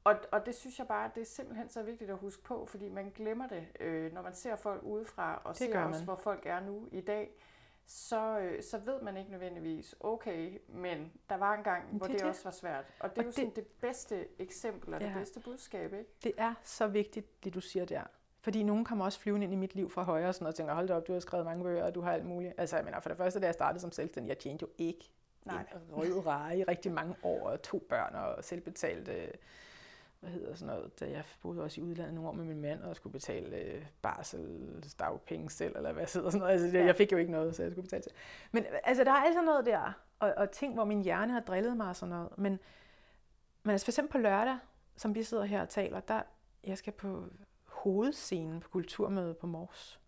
og, og det synes jeg bare, det er simpelthen så vigtigt at huske på, fordi man glemmer det, øh, når man ser folk udefra, og Det ser også, hvor folk er nu i dag, så, øh, så ved man ikke nødvendigvis, okay, men der var en gang, hvor det det, det det. også var svært. Og det Og er jo det- sådan det bedste eksempel, og det Ja. bedste budskab, ikke? Det er så vigtigt, det du siger der. Fordi nogen kommer også flyvende ind i mit liv fra højre og, sådan, og tænker, hold da op, du har skrevet mange bøger, og du har alt muligt. Altså, jeg mener, for det første, da jeg startede som selvstændig, jeg tjente jo ikke Nej. en rød rare i rigtig mange år, og to børn og selvbetalt, øh, hvad hedder sådan noget, da jeg boede også i udlandet nogle år med min mand, og skulle betale øh, barsel, dagpenge selv, eller hvad hedder sådan noget. Altså, Ja. jeg fik jo ikke noget, så jeg skulle betale til. Men altså, der er altså noget der, og, og ting, hvor min hjerne har drillet mig og sådan noget. Men, men altså for eksempel på lørdag, som vi sidder her og taler, der jeg skal på hovedscenen på Kulturmødet på Mors,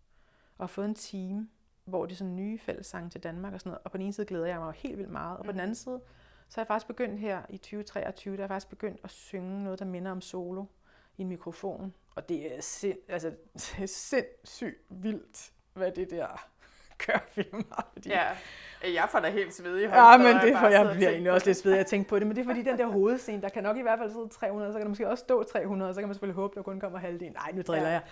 og fået en time, hvor det er sådan nye fællessange til Danmark og sådan noget. Og på den ene side glæder jeg mig helt vildt meget, og på den anden side, så har jeg faktisk begyndt her i 2023, der har jeg faktisk begyndt at synge noget, der minder om solo i en mikrofon. Og det er, sind, altså, det er sindssygt vildt, hvad det der gør mig. Fordi Ja, jeg får da helt svedig Ja, men det får jeg og bliver egentlig også lidt svedig at tænke på det, men det er fordi den der hovedscene, der kan nok i hvert fald sidde 300, så kan der måske også stå 300, så kan man selvfølgelig håbe, der kun kommer halvdelen. Nej, nu driller ja. jeg.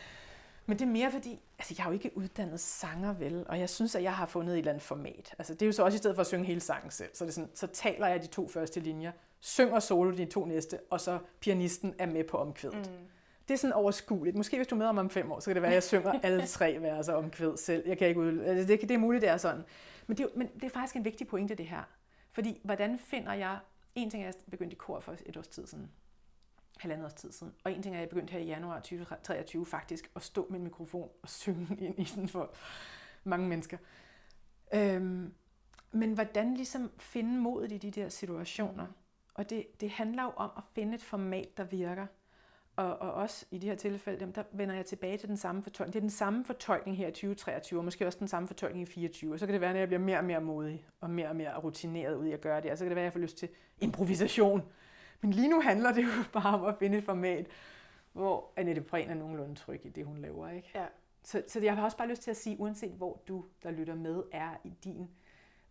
Men det er mere fordi, altså jeg er jo ikke uddannet sanger vel, og jeg synes, at jeg har fundet et eller andet format. Altså det er jo så også i stedet for at synge hele sangen selv, så, det er sådan, så taler jeg de to første linjer, synger solo de to næste, og så pianisten er med på omkvædet. Mm. Det er sådan overskueligt. Måske hvis du møder mig om fem år, så kan det være, at jeg synger alle tre verser omkvæd selv. Jeg kan ikke ud... altså, det, det er muligt, det er sådan. Men det, er, men det er faktisk en vigtig pointe, det her. Fordi hvordan finder jeg... En ting er, at jeg begyndte i kor for et års tid siden. Halvandet års tid siden. Og en ting er, at jeg begyndte her i januar 2023 faktisk at stå med en mikrofon og synge ind i den for mange mennesker. Øhm, men hvordan ligesom finde modet i de der situationer? Og det, det handler jo om at finde et format, der virker. Og, og også i de her tilfælde, jamen, der vender jeg tilbage til den samme fortolkning. Det er den samme fortolkning her i 2023, og måske også den samme fortolkning i 2024. Og så kan det være, når jeg bliver mere og mere modig, og mere og mere rutineret ud i at gøre det, og så kan det være, at jeg får lyst til improvisation. Men lige nu handler det jo bare om at finde et format, hvor Annette Prehn er nogenlunde tryg i det, hun laver. Ikke? Ja. Så, så jeg har også bare lyst til at sige, uanset hvor du, der lytter med, er i din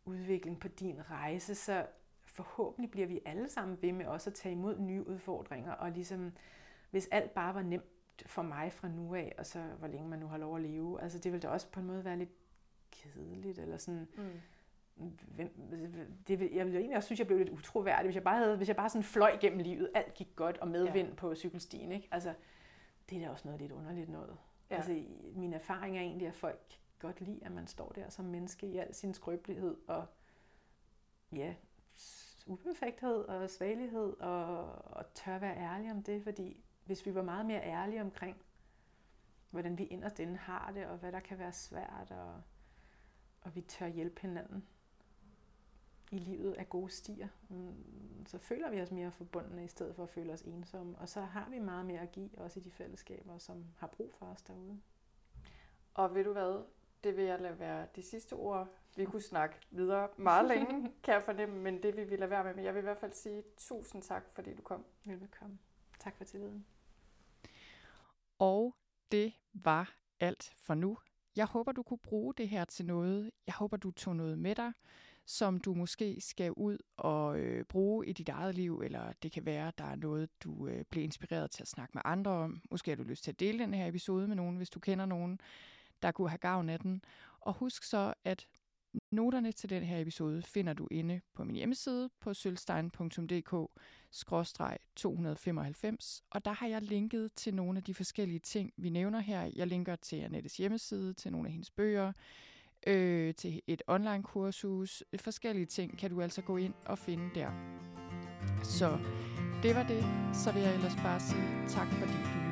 udvikling på din rejse, så forhåbentlig bliver vi alle sammen ved med også at tage imod nye udfordringer, og ligesom, hvis alt bare var nemt for mig fra nu af, og så hvor længe man nu har lov at leve, altså det ville da også på en måde være lidt kedeligt, eller sådan, Mm. hvem, det, vil- jeg ville egentlig også synes, jeg blev lidt utroværdig, hvis jeg bare, havde, hvis jeg bare sådan fløj gennem livet, alt gik godt, og medvind ja. på cykelstien, ikke? Altså, det er da også noget lidt underligt noget. Ja. Altså, min erfaring er egentlig, at folk kan godt lide, at man står der som menneske i al sin skrøbelighed, og ja, uperfekthed og svagelighed og, og tør være ærlige om det, fordi hvis vi var meget mere ærlige omkring, hvordan vi inderst inde har det, og hvad der kan være svært, og, og vi tør hjælpe hinanden i livet af gode stier, mm, så føler vi os mere forbundne, i stedet for at føle os ensomme. Og så har vi meget mere at give, også i de fællesskaber, som har brug for os derude. Og ved du hvad, det vil jeg lade være de sidste ord. Vi kunne snakke videre meget længe, kan jeg fornemme, men det vil vi lade være med. Men jeg vil i hvert fald sige tusind tak, fordi du kom. Velbekomme. Tak for tilliden. Og det var alt for nu. Jeg håber, du kunne bruge det her til noget. Jeg håber, du tog noget med dig, som du måske skal ud og øh, bruge i dit eget liv, eller det kan være, der er noget, du øh, bliver inspireret til at snakke med andre om. Måske har du lyst til at dele den her episode med nogen, hvis du kender nogen, der kunne have gavn af den. Og husk så, at noterne til den her episode finder du inde på min hjemmeside på sølvstein.dk 295, og der har jeg linket til nogle af de forskellige ting, vi nævner her. Jeg linker til Annettes hjemmeside, til nogle af hendes bøger, øh, til et online kursus. Forskellige ting kan du altså gå ind og finde der. Så det var det. Så vil jeg ellers bare sige tak, fordi du lyttede